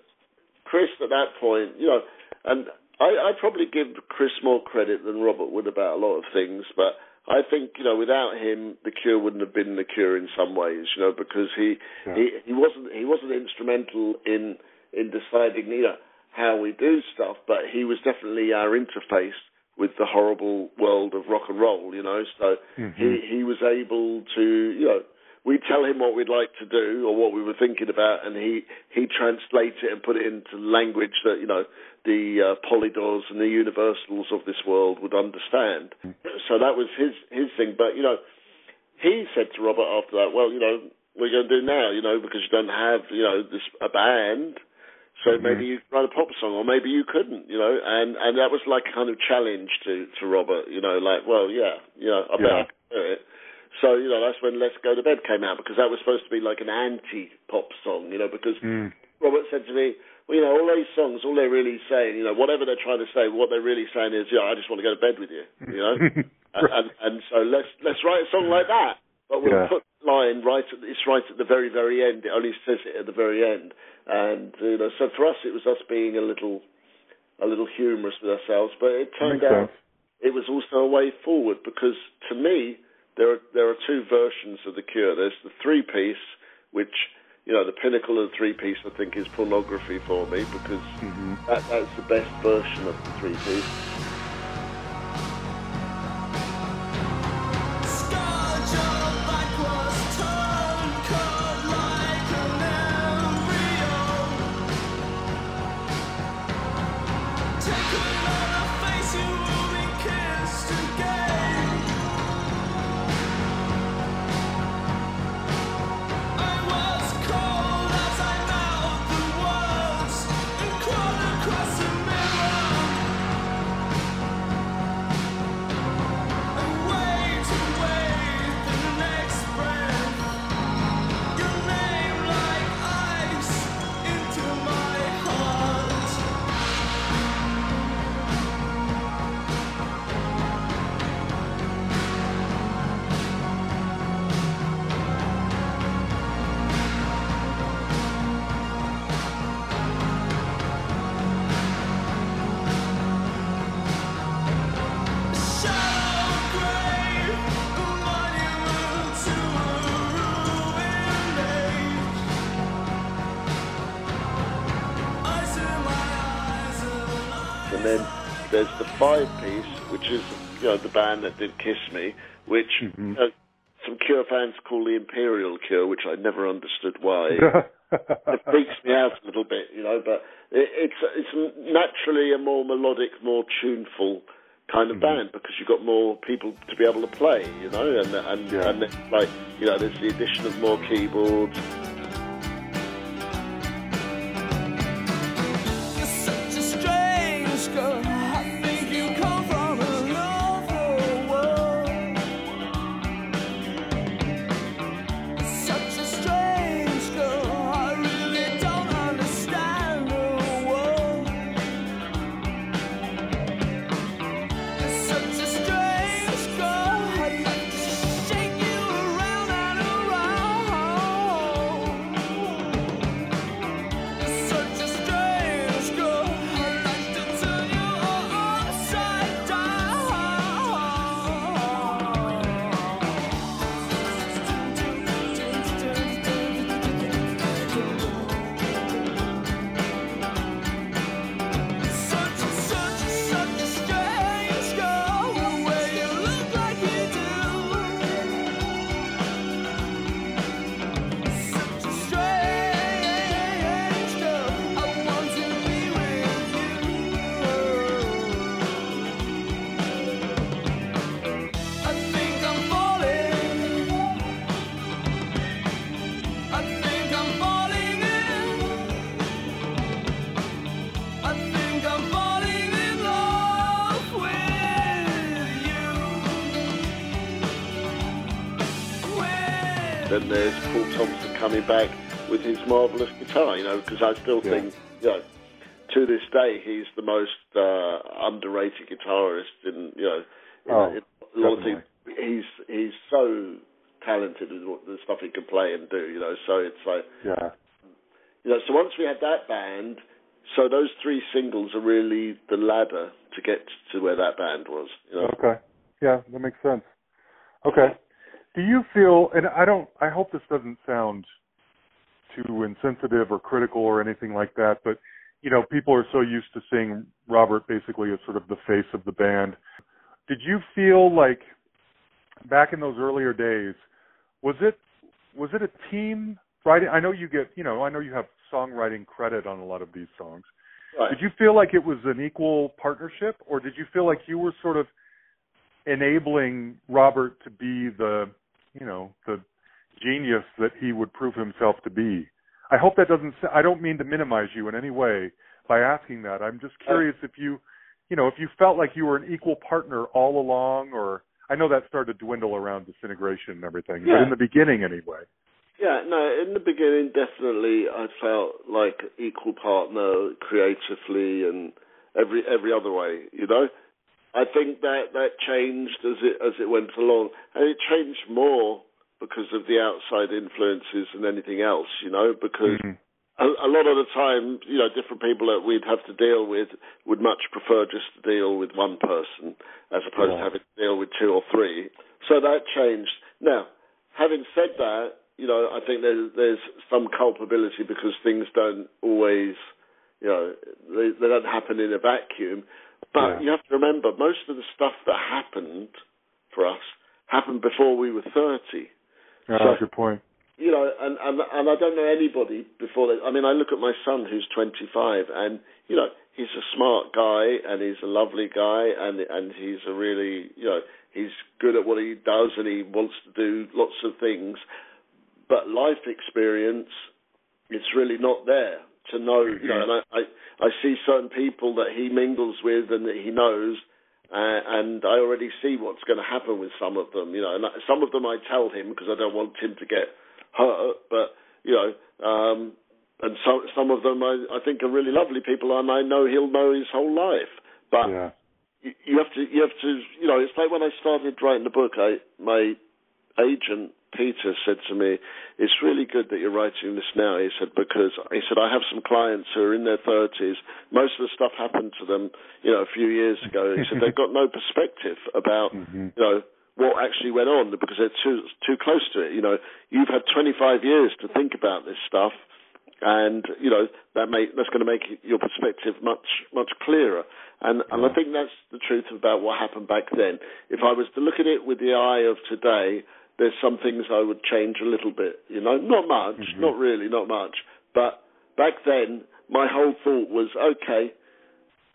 Chris, at that point, you know, and I, I probably give Chris more credit than Robert would about a lot of things, but I think you know without him the cure wouldn't have been the cure in some ways, you know, because he yeah. he, he wasn't he wasn't instrumental in in deciding you know how we do stuff, but he was definitely our interface with the horrible world of rock and roll, you know. So mm-hmm. he he was able to, you know, we tell him what we'd like to do or what we were thinking about, and he he translates it and put it into language that you know the uh, Polydors and the Universals of this world would understand. So that was his his thing. But you know, he said to Robert after that, well, you know, we're going to do now, you know, because you don't have you know this a band so mm-hmm. maybe you write a pop song, or maybe you couldn't, you know. And and that was like kind of challenge to to Robert, you know, like, well, yeah, you know, I bet yeah. I can do it. So you know, that's when Let's Go to Bed came out because that was supposed to be like an anti-pop song, you know, because mm. Robert said to me, well, you know, all these songs, all they're really saying, you know, whatever they're trying to say, what they're really saying is, yeah, I just want to go to bed with you, you know. *laughs* and, and and so let's let's write a song like that, but we'll yeah. put line right at it's right at the very very end. It only says it at the very end. And you know, so for us, it was us being a little, a little humorous with ourselves. But it turned Makes out sense. it was also a way forward because to me, there are there are two versions of the Cure. There's the three piece, which you know, the pinnacle of the three piece, I think, is pornography for me because mm-hmm. that, that's the best version of the three piece. Band that did Kiss Me, which mm-hmm. uh, some Cure fans call the Imperial Cure, which I never understood why. *laughs* it freaks me out a little bit, you know. But it, it's it's naturally a more melodic, more tuneful kind of mm-hmm. band because you've got more people to be able to play, you know, and and yeah. and like you know, there's the addition of more keyboards. Coming back with his marvelous guitar. You know, because I still Yeah. think you know to this day he's the most uh, underrated guitarist in you know in, Oh, in a lot of things. He's he's so talented in what- the stuff he can play and do. You know, so it's like Yeah. you know. So once we had that band, so those three singles are really the ladder to get to where that band was. You know. Okay. Yeah, that makes sense. Okay. Do you feel and I don't I hope this doesn't sound too insensitive or critical or anything like that, but you know, people are so used to seeing Robert basically as sort of the face of the band. Did you feel like back in those earlier days, was it was it a team writing? I know you get, you know, I know you have songwriting credit on a lot of these songs. Right. Did you feel like it was an equal partnership, or did you feel like you were sort of enabling Robert to be the, you know, the genius that he would prove himself to be? I hope that doesn't. I don't mean to minimize you in any way by asking that. I'm just curious if you, you know, if you felt like you were an equal partner all along, or I know that started to dwindle around disintegration and everything, but in the beginning anyway. Yeah, no, in the beginning, definitely, I felt like equal partner creatively and every every other way. You know, I think that that changed as it as it went along, and it changed more because of the outside influences and anything else, you know, because mm-hmm. a, a, lot of the time, you know, different people that we'd have to deal with would much prefer just to deal with one person as opposed yeah. to having to deal with two or three. So that changed. Now, having said that, you know, I think there's, there's some culpability because things don't always, you know, they, they don't happen in a vacuum. But yeah. you have to remember, most of the stuff that happened for us happened before we were 30. Yeah, so, that's a good point. You know, and, and and I don't know anybody before. They, I mean, I look at my son who's 25, and you know, he's a smart guy, and he's a lovely guy, and and he's a really, you know, he's good at what he does, and he wants to do lots of things. But life experience, it's really not there to know. You know, mm-hmm. and I, I I see certain people that he mingles with and that he knows uh, and I already see what's going to happen with some of them, you know. And some of them I tell him because I don't want him to get hurt, but you know, um, and some some of them I, I think are really lovely people, and I know he'll know his whole life. But Yeah. you, you have to you have to you know, it's like when I started writing the book, I my agent Peter said to me, "It's really good that you're writing this now." He said because he said I have some clients who are in their thirties. Most of the stuff happened to them, you know, a few years ago. He said they've got no perspective about *laughs* Mhm. you know what actually went on because they're too too close to it. You know, you've had 25 years to think about this stuff, and you know that make that's going to make your perspective much much clearer. And and I think that's the truth about what happened back then. If I was to look at it with the eye of today, there's some things I would change a little bit. You know, not much, Mhm. not really, not much. But back then, my whole thought was, okay,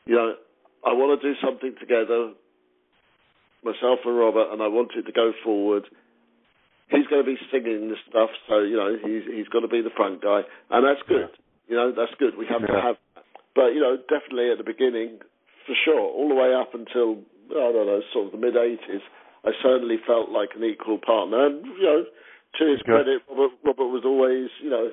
you know, I want to do something together myself and Robert, and I wanted to go forward. He's going to be singing this stuff, so you know he's he's got to be the front guy, and that's good. You know that's good. We have to Yeah. have, but you know definitely at the beginning, for sure, all the way up until I don't know, sort of the mid '80s, I certainly felt like an equal partner, and you know, to his credit, Robert, Robert was always you know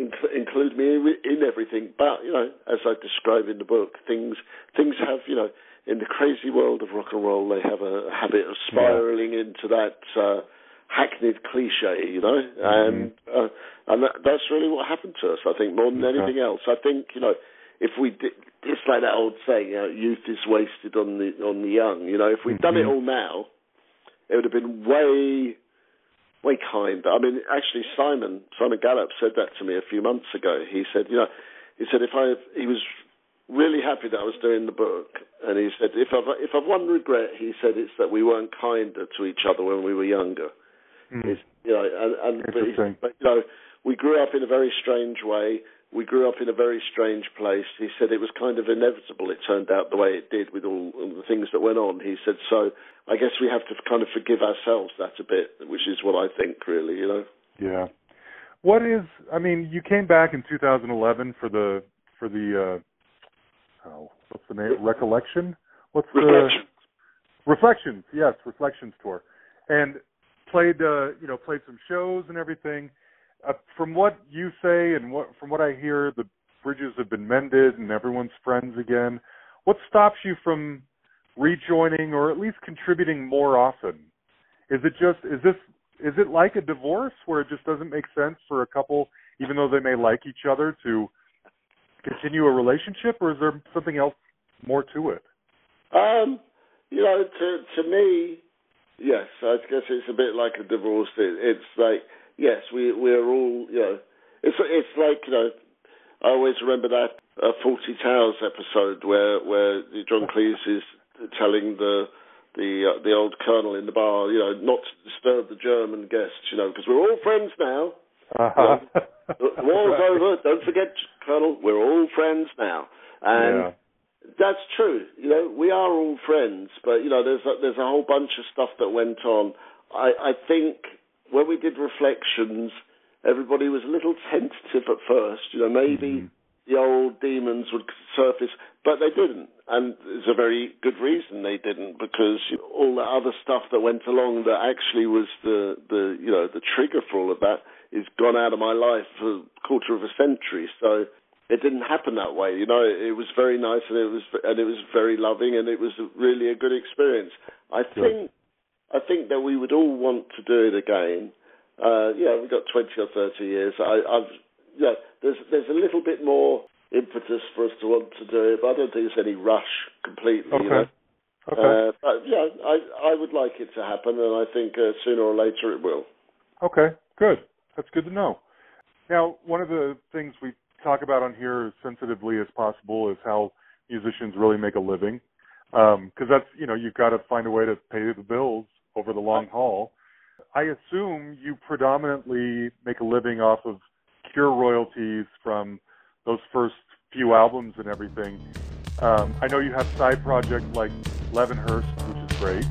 inc- include me in, in everything. But you know, as I describe in the book, things things have you know in the crazy world of rock and roll, they have a habit of spiraling into that uh, hackneyed cliche, you know, and uh, and that, that's really what happened to us. I think more than Okay. anything else. I think you know if we did. It's like that old saying, you know, youth is wasted on the on the young. You know, if we'd done it Mhm. all now, it would have been way way kinder. I mean, actually, Simon Simon Gallup said that to me a few months ago. He said, you know, he said if I he was really happy that I was doing the book, and he said if I've if I've one regret, he said it's that we weren't kinder to each other when we were younger. Mm. It's, you know, and, and but, but you know, we grew up in a very strange way. We grew up in a very strange place. He said it was kind of inevitable. It turned out the way it did with all, all the things that went on. He said so. I guess we have to kind of forgive ourselves that a bit, which is what I think, really. You know. Yeah. What is? I mean, you came back in 2011 for the for the uh, oh, what's the name? Recollection. What's the Reflection. Reflections? Yes, Reflections tour. And played uh, you know played some shows and everything. Uh, from what you say and what from what I hear, the bridges have been mended and everyone's friends again. What stops you from rejoining or at least contributing more often? Is it just is this is it like a divorce where it just doesn't make sense for a couple, even though they may like each other, to continue a relationship, or is there something else more to it? Um, you know, to to me, yes, I guess it's a bit like a divorce. It, it's like yes, we we're all you know, it's it's like you know, I always remember that uh, Fawlty Towers episode where where John Cleese is telling the the uh, the old colonel in the bar, you know, not to disturb the German guests, you know, because we're all friends now. Uh-huh. You know, the war's over. Don't forget, Colonel, we're all friends now, and yeah. that's true. You know, we are all friends, but you know, there's a, there's a whole bunch of stuff that went on. I, I think when we did reflections, everybody was a little tentative at first. You know, maybe. Mm-hmm the old demons would surface, but they didn't. And there's a very good reason they didn't, because all the other stuff that went along that actually was the, the you know, the trigger for all of that is gone out of my life for a quarter of a century. So it didn't happen that way. You know, it, it was very nice and it was and it was very loving and it was really a good experience. I think I think that we would all want to do it again. Uh, yeah, we've got 20 or 30 years. I, I've yeah, there's there's a little bit more impetus for us to want to do it, but I don't think there's any rush completely. Okay. You know? Okay. Uh, but yeah, I I would like it to happen, and I think uh, sooner or later it will. Okay. Good. That's good to know. Now, one of the things we talk about on here as sensitively as possible is how musicians really make a living, because um, that's you know you've got to find a way to pay the bills over the long haul. I assume you predominantly make a living off of Cure royalties from those first few albums and everything. Um, I know you have side projects like Levinhurst, which is great.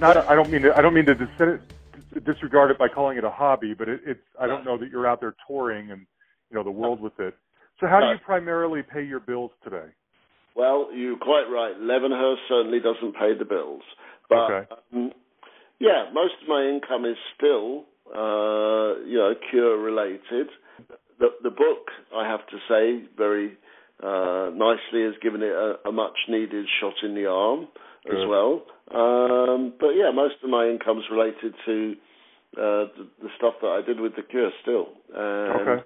Not. I don't mean to. I don't mean to dis- disregard it by calling it a hobby, but it, it's. I don't know that you're out there touring and you know the world with it. So how do you primarily pay your bills today? Well, you're quite right. Levinhurst certainly doesn't pay the bills, but okay. um, yeah, most of my income is still uh, you know cure related. The, the book, I have to say, very uh, nicely has given it a, a, much needed shot in the arm Good. as well. Um, but yeah, most of my income's related to uh, the, the, stuff that I did with the Cure still. And, okay.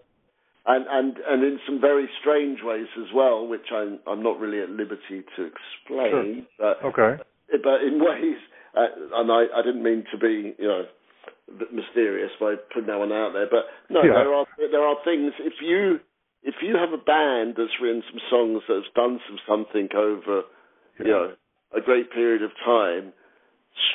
And, and and in some very strange ways as well, which I'm I'm not really at liberty to explain. Sure. But, okay. But in *laughs* ways, uh, and I, I didn't mean to be, you know, mysterious by putting that one out there. But no, yeah. there are there are things. If you if you have a band that's written some songs that's done some something over, yeah. you know, a great period of time,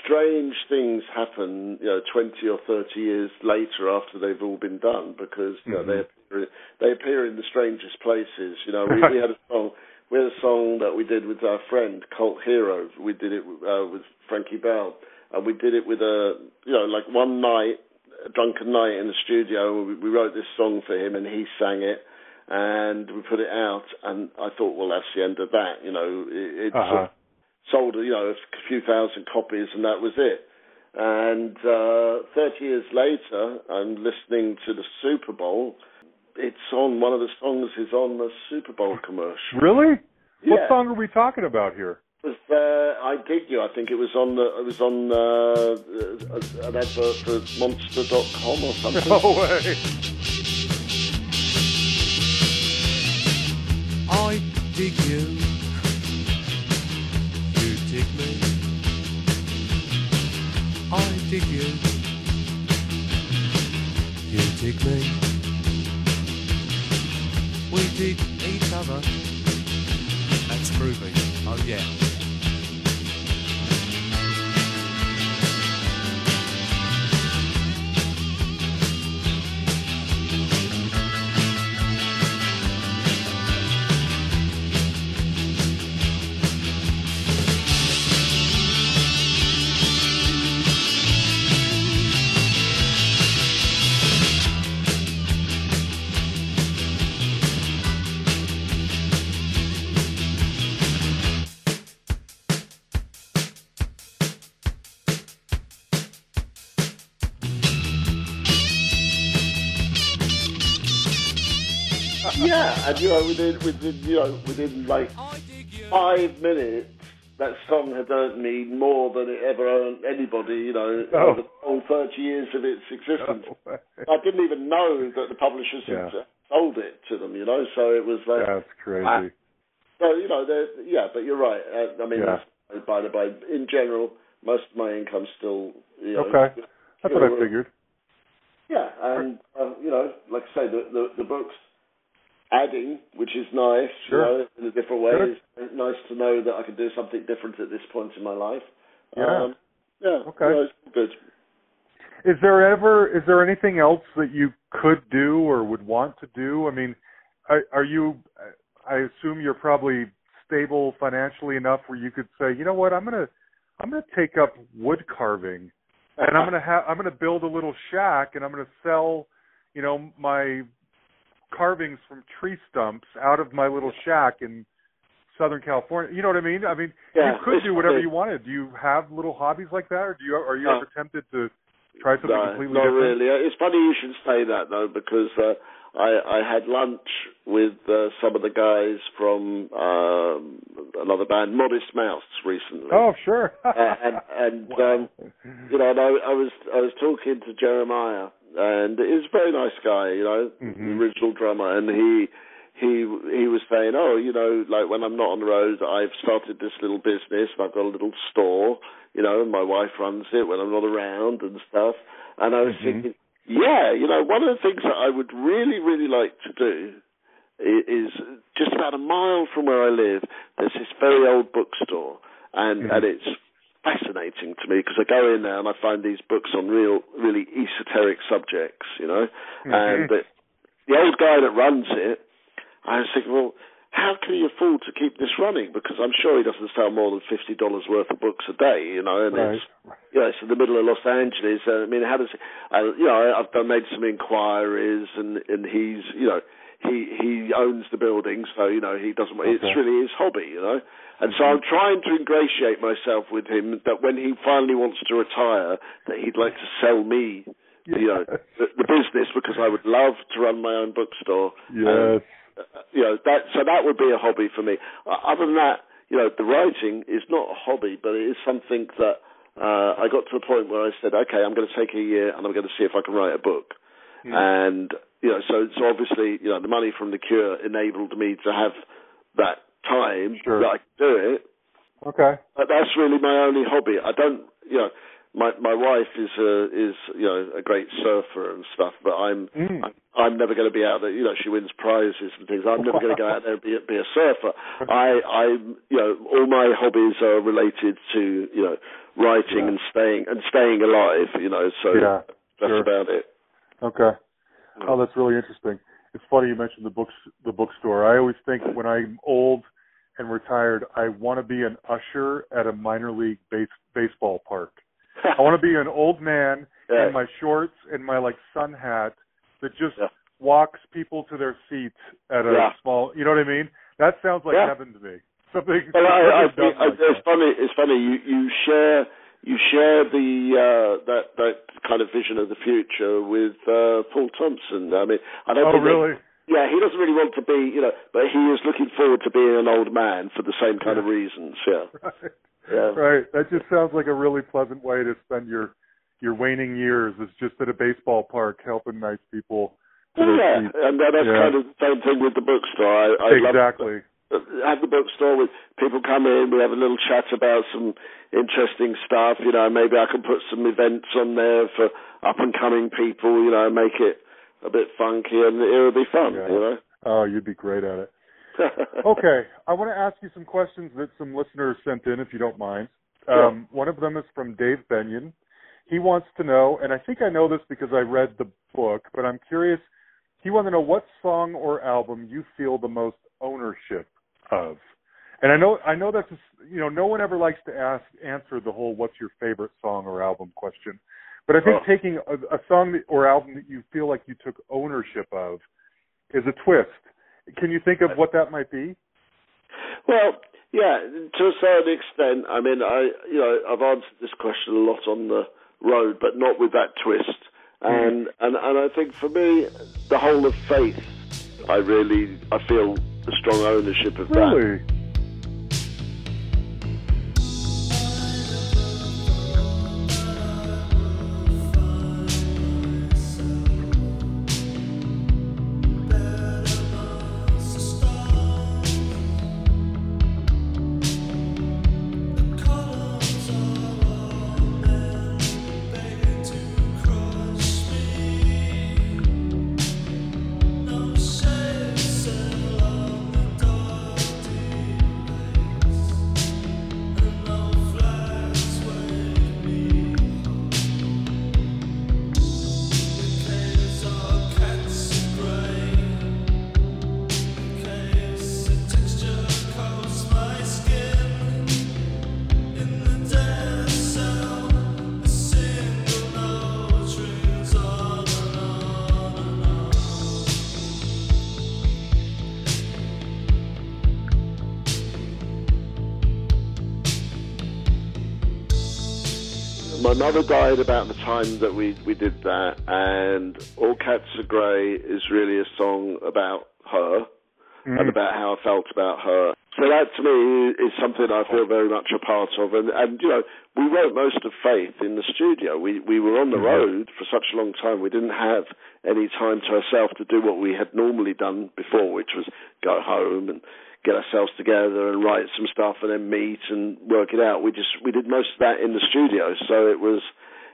strange things happen, you know, 20 or 30 years later after they've all been done because, you know, mm-hmm. they appear, they appear in the strangest places. You know, we, we had a song, we had a song that we did with our friend Cult Hero. We did it uh, with Frankie Bell, and we did it with a, you know, like one night, a drunken night in the studio. We, we wrote this song for him, and he sang it and we put it out, and I thought, well, that's the end of that. You know, it, it uh-huh. Sold, you know, a few thousand copies, and that was it. And uh, 30 years later, I'm listening to the Super Bowl. it's on one of the songs is on the Super Bowl commercial. Really? Yeah. What song are we talking about here? It was uh, I dig you. I think it was on the it was on uh, uh, an advert for monster Monster.com or something. *laughs* No way. I dig you. You Dig you. You dig me. We dig each other. That's groovy. Oh yeah. And you know within within you know within like five minutes. That song had earned me more than it ever earned anybody, you know, *laughs* Oh. over the whole 30 years of its existence. *laughs* No. I didn't even know that the publishers had Yeah. uh, sold it to them, you know. So it was like, That's crazy. Ah. so you know, yeah. But you're right. Uh, I mean, Yeah. by the by, in general, most of my income still, you know, Okay. That's what I figured. Yeah, and um, you know, like I say, the, the the books adding, which is nice, Sure. you know, in a different way. Good. It's nice to know that I can do something different at this point in my life. Yeah. Um, yeah. Okay. know, good. Is there ever is there anything else that you could do or would want to do? I mean, are, are you? I assume you're probably stable financially enough where you could say, you know what, I'm gonna I'm gonna take up wood carving, and I'm gonna *laughs* have I'm gonna build a little shack, and I'm gonna sell, you know, my carvings from tree stumps out of my little shack in Southern California. You know what I mean? I mean, Yeah, you could do whatever you wanted. Do you have little hobbies like that, or do you are you No. ever tempted to try something No, completely not different? really. It's funny you should say that though, because uh, I I had lunch with uh, some of the guys from um, another band, Modest Mouse, recently. Oh, sure. And and *laughs* Wow. um, you know, and I, I was I was talking to Jeremiah, and he's a very nice guy, you know, Mhm. original drummer, and he he he was saying, oh, you know, like when I'm not on the road, I've started this little business, and I've got a little store, you know, and my wife runs it when I'm not around and stuff, and I was Mhm. thinking, yeah, you know, one of the things that I would really really like to do is just about a mile from where I live. There's this very old bookstore, and Mhm. and it's fascinating to me because I go in there and I find these books on real, really esoteric subjects, you know. Mhm. And the, the old guy that runs it, I was thinking, well, how can he afford to keep this running? Because I'm sure he doesn't sell more than fifty dollars worth of books a day, you know. And Right. it's you know, it's in the middle of Los Angeles. I mean, how does uh, you know? I've made some inquiries, and and he's you know he he owns the building, so you know he doesn't. It's really his hobby, you know. And so I'm trying to ingratiate myself with him that when he finally wants to retire, that he'd like to sell me, you know, the, the business because I would love to run my own bookstore. Yes. Uh, you know that so that would be a hobby for me. Other than that, you know, the writing is not a hobby, but it is something that uh, I got to the point where I said, okay, I'm going to take a year and I'm going to see if I can write a book. Hmm. And you know, so so obviously, you know, the money from the Cure enabled me to have that time Sure. that I could do it. Okay. But that's really my only hobby. I don't, you know, my my wife is a is you know a great surfer and stuff, but I'm Mm. I'm, I'm never going to be out there. You know, she wins prizes and things. I'm never going to go out there and be a, be a surfer. *laughs* I I'm you know all my hobbies are related to you know writing Yeah. and staying and staying alive. You know, so Yeah. that's sure. about it. Okay. Oh, that's really interesting. It's funny you mentioned the books, the bookstore. I always think when I'm old and retired, I want to be an usher at a minor league base, baseball park. *laughs* I want to be an old man Yeah. in my shorts and my like sun hat that just Yeah. walks people to their seats at a Yeah. small. You know what I mean? That sounds like heaven to me. *laughs* Something. Well, I, I dumb like it's that. funny. It's funny. You you share you share the uh, that that kind of vision of the future with uh, Porl Thompson. I mean, I don't Oh, think really? yeah, he doesn't really want to be, you know, but he is looking forward to being an old man for the same kind of reasons. Yeah, *laughs* Right. yeah. Right. That just sounds like a really pleasant way to spend your your waning years. Is just at a baseball park helping nice people. to Well, their yeah, and that's Yeah. kind of the same thing with the bookstore. I, I love exactly. Have the bookstore with people come in, we have a little chat about some interesting stuff, you know, maybe I can put some events on there for up and coming people, you know, make it a bit funky and it'll be fun, Yeah. you know. Oh, you'd be great at it. *laughs* Okay, I want to ask you some questions that some listeners sent in, if you don't mind. Um, one of them is from Dave Benyon. He wants to know, and I think I know this because I read the book, but I'm curious. He wants to know what song or album you feel the most ownership of. And I know, I know that's, a you know, no one ever likes to ask, answer the whole "What's your favorite song or album?" question. But I think Oh. taking a, a song that, or album that you feel like you took ownership of is a twist. Can you think of what that might be? Well, yeah, to a certain extent. I mean, I you know I've answered this question a lot on the road, but not with that twist. Hmm. And and and I think for me, the whole of faith, I really I feel the strong ownership of that. Really? My mother died about the time that we, we did that, and All Cats Are Grey is really a song about her and mm. about how I felt about her. So that to me is something I feel very much a part of. And, and you know, we wrote most of Faith in the studio. We we were on the mm-hmm. road for such a long time. We didn't have any time to ourselves to do what we had normally done before, which was go home and get ourselves together and write some stuff and then meet and work it out. We just we did most of that in the studio. So it was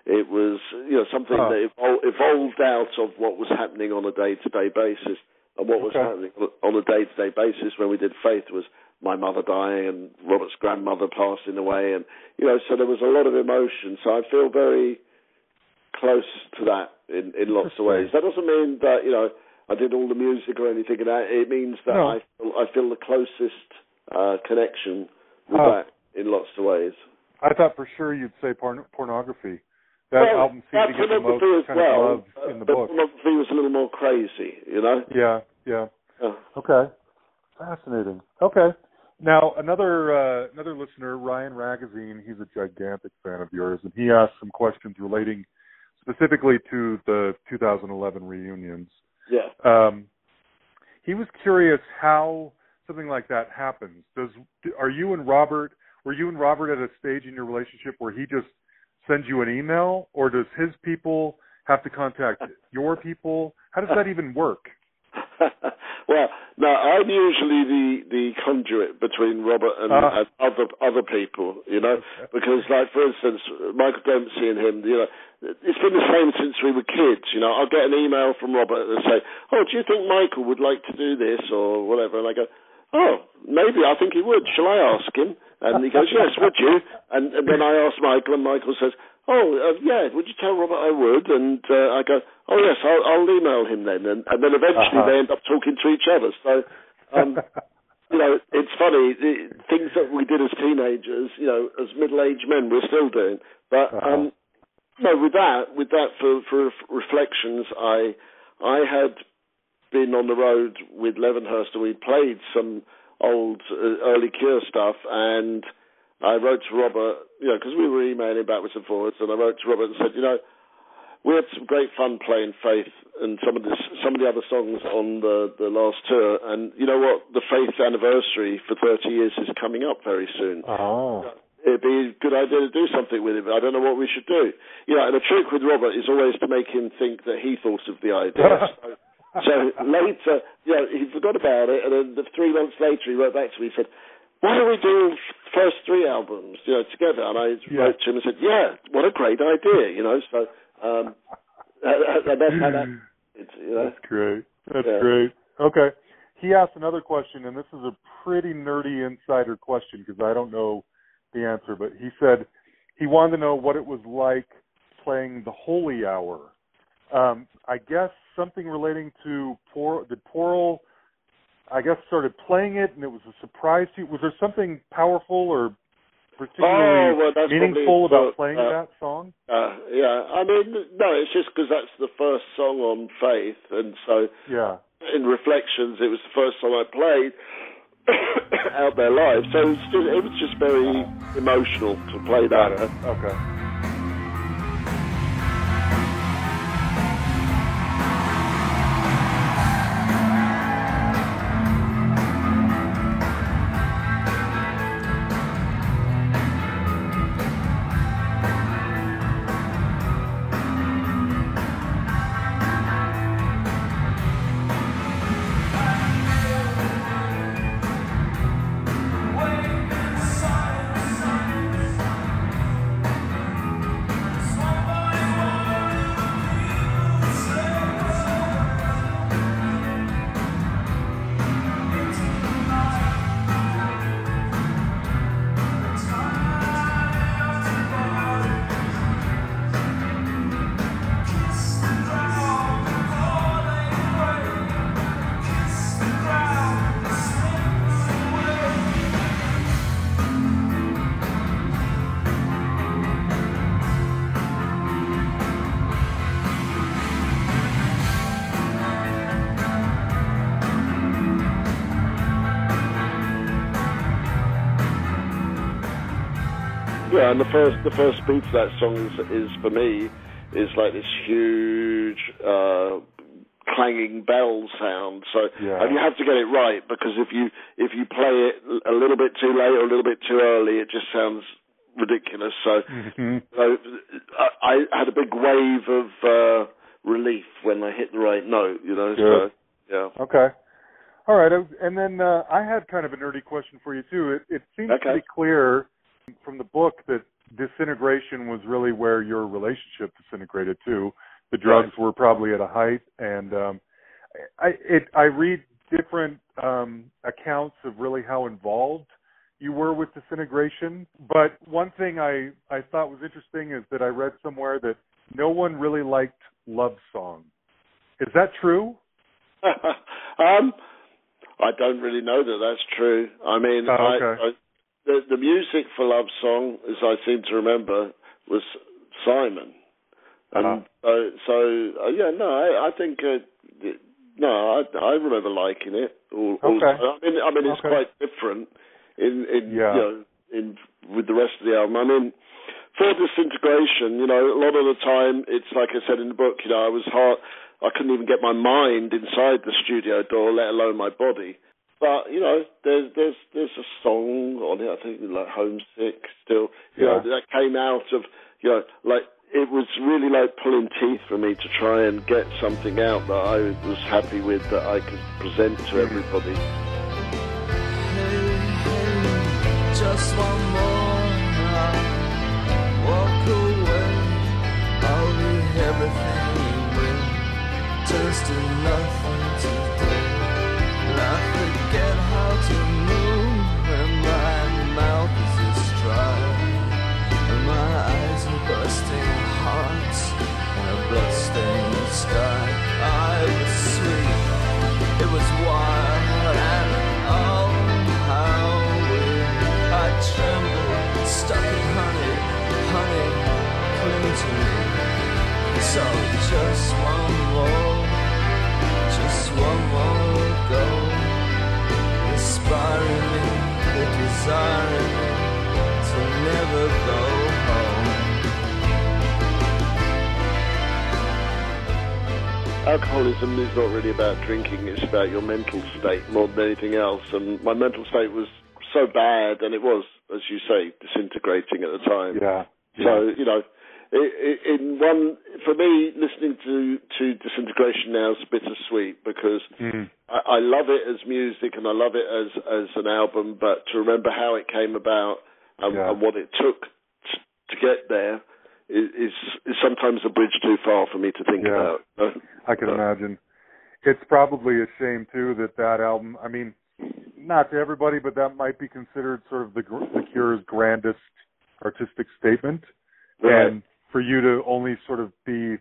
it was you know something Huh. that evol- evolved out of what was happening on a day to day basis. And what was Okay. happening on a day to day basis when we did Faith was my mother dying and Robert's grandmother passing away, and you know, so there was a lot of emotion. So I feel very close to that in in lots of ways. That doesn't mean that you know I did all the music or anything. and that it means that No. I feel, I feel the closest uh, connection with Oh. that in lots of ways. I thought for sure you'd say porn- pornography. That well, album seemed to get the most kind well, of love uh, in the but book. pornography was a little more crazy, you know. Yeah, yeah. Uh, Okay. Fascinating. Okay. Now another uh, another listener, Ryan Ragazine, he's a gigantic fan of yours, and he asked some questions relating specifically to the 2011 reunions. Yeah. Um, he was curious how something like that happens. Does are you and Robert were you and Robert at a stage in your relationship where he just sends you an email, or does his people have to contact your people? How does that even work? *laughs* well, no, I'm usually the the conduit between Robert and, Ah. and other other people, you know, because like for instance, Michael Dempsey and him, you know, it's been the same since we were kids. You know, I'll get an email from Robert and say, "Oh, do you think Michael would like to do this or whatever?" And I go, "Oh, maybe I think he would. Shall I ask him?" And he goes, "Yes, would you?" And, and then I ask Michael, and Michael says, "Oh, uh, yeah. Would you tell Robert I would?" And uh, I go, "Oh, yes, I'll, I'll email him then." And, and then eventually Uh-huh. they end up talking to each other. So, um, *laughs* you know, it's funny the things that we did as teenagers. You know, as middle-aged men, we're still doing. But Uh-huh. um, no, with that, with that for for reflections, I I had been on the road with Levinhurst and we played some old uh, early Cure stuff and I wrote to Robert, you know, because we were emailing backwards and forwards, and I wrote to Robert and said, you know, we had some great fun playing Faith and some of the some of the other songs on the the last tour, and you know what, the Faith anniversary for 30 years is coming up very soon. Oh. It'd be a good idea to do something with it, but I don't know what we should do. You know, and the trick with Robert is always to make him think that he thought of the idea. *laughs* so, so later, you know, he forgot about it, and then the three months later, he wrote back to me and said, "Why don't we do first three albums, you know, together?" And I Yeah. wrote to him and said, "Yeah, what a great idea," you know. So um, that, that, that's how that. It's, you know. That's great. That's Yeah. great. Okay. He asked another question, and this is a pretty nerdy insider question because I don't know the answer, but he said he wanted to know what it was like playing the Holy Hour. Um, I guess something relating to Por did Porl, I guess, started playing it, and it was a surprise to you. Was there something powerful or particularly Oh, well, that's meaningful probably about playing uh, that song? Uh, yeah, I mean, no, it's just because that's the first song on Faith, and so Yeah. in Reflections, it was the first song I played *coughs* out there live. So it was just, it was just very emotional to play that. Okay. Yeah, and the first the first beat to that song is, is for me is like this huge uh, clanging bell sound. So Yeah. and you have to get it right because if you if you play it a little bit too late or a little bit too early, it just sounds ridiculous. So, Mhm. so I, I had a big wave of uh, relief when I hit the right note. You know, Good. so yeah. Okay. All right. And then uh, I had kind of a nerdy question for you too. It, it seems Okay. pretty clear from the book that disintegration was really where your relationship disintegrated too. The drugs were probably at a height, and um, I it I read different um, accounts of really how involved you were with disintegration. But one thing I I thought was interesting is that I read somewhere that no one really liked love song. Is that true? *laughs* um, I don't really know that that's true. I mean, Oh, I, okay. The the music for Love Song, as I seem to remember, was Simon, and Uh-huh. so so uh, yeah, no, I, I think uh, no, I I remember liking it. Al- Okay. I mean, I mean, it's Okay. quite different in in Yeah. you know in with the rest of the album. I mean. For disintegration, you know, a lot of the time it's like I said in the book. You know, I was hard. I couldn't even get my mind inside the studio door, let alone my body. But you know, there's there's there's a song on it. I think like Homesick. Still, you know, that came out of you know, like it was really like pulling teeth for me to try and get something out that I was happy with that I could present to mm. everybody. Hey, hey, just one more night. Walk away. I'll leave everything with just nothing alcoholism is not really about drinking, it's about your mental state more than anything else. And my mental state was so bad, and it was, as you say, disintegrating at the time. Yeah. So, you know, in one, for me, listening to, to Disintegration now is bittersweet because Mm. I, I love it as music and I love it as, as an album, but to remember how it came about and, Yeah. and what it took t- to get there is, is, is sometimes a bridge too far for me to think Yeah. about. *laughs* I can Uh, imagine. It's probably a shame too that that album. I mean, not to everybody, but that might be considered sort of the, the Cure's grandest artistic statement. Right. And for you to only sort of be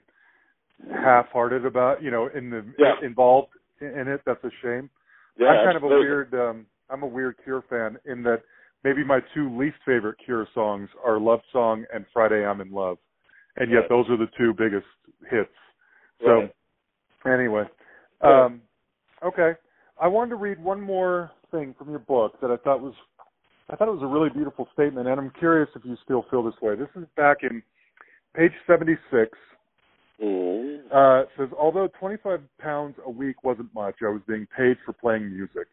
half-hearted about, you know, in the Yeah. involved in it, that's a shame. Yeah, I'm kind absolutely. of a weird. Um, I'm a weird Cure fan in that maybe my two least favorite Cure songs are "Love Song" and "Friday I'm in Love," and yet Right. those are the two biggest hits. So Right. Anyway, Yeah. um, okay. I wanted to read one more thing from your book that I thought was I thought it was a really beautiful statement, and I'm curious if you still feel this way. This is back in page 76. Mm. Uh, it says, although 25 pounds a week wasn't much, I was being paid for playing music,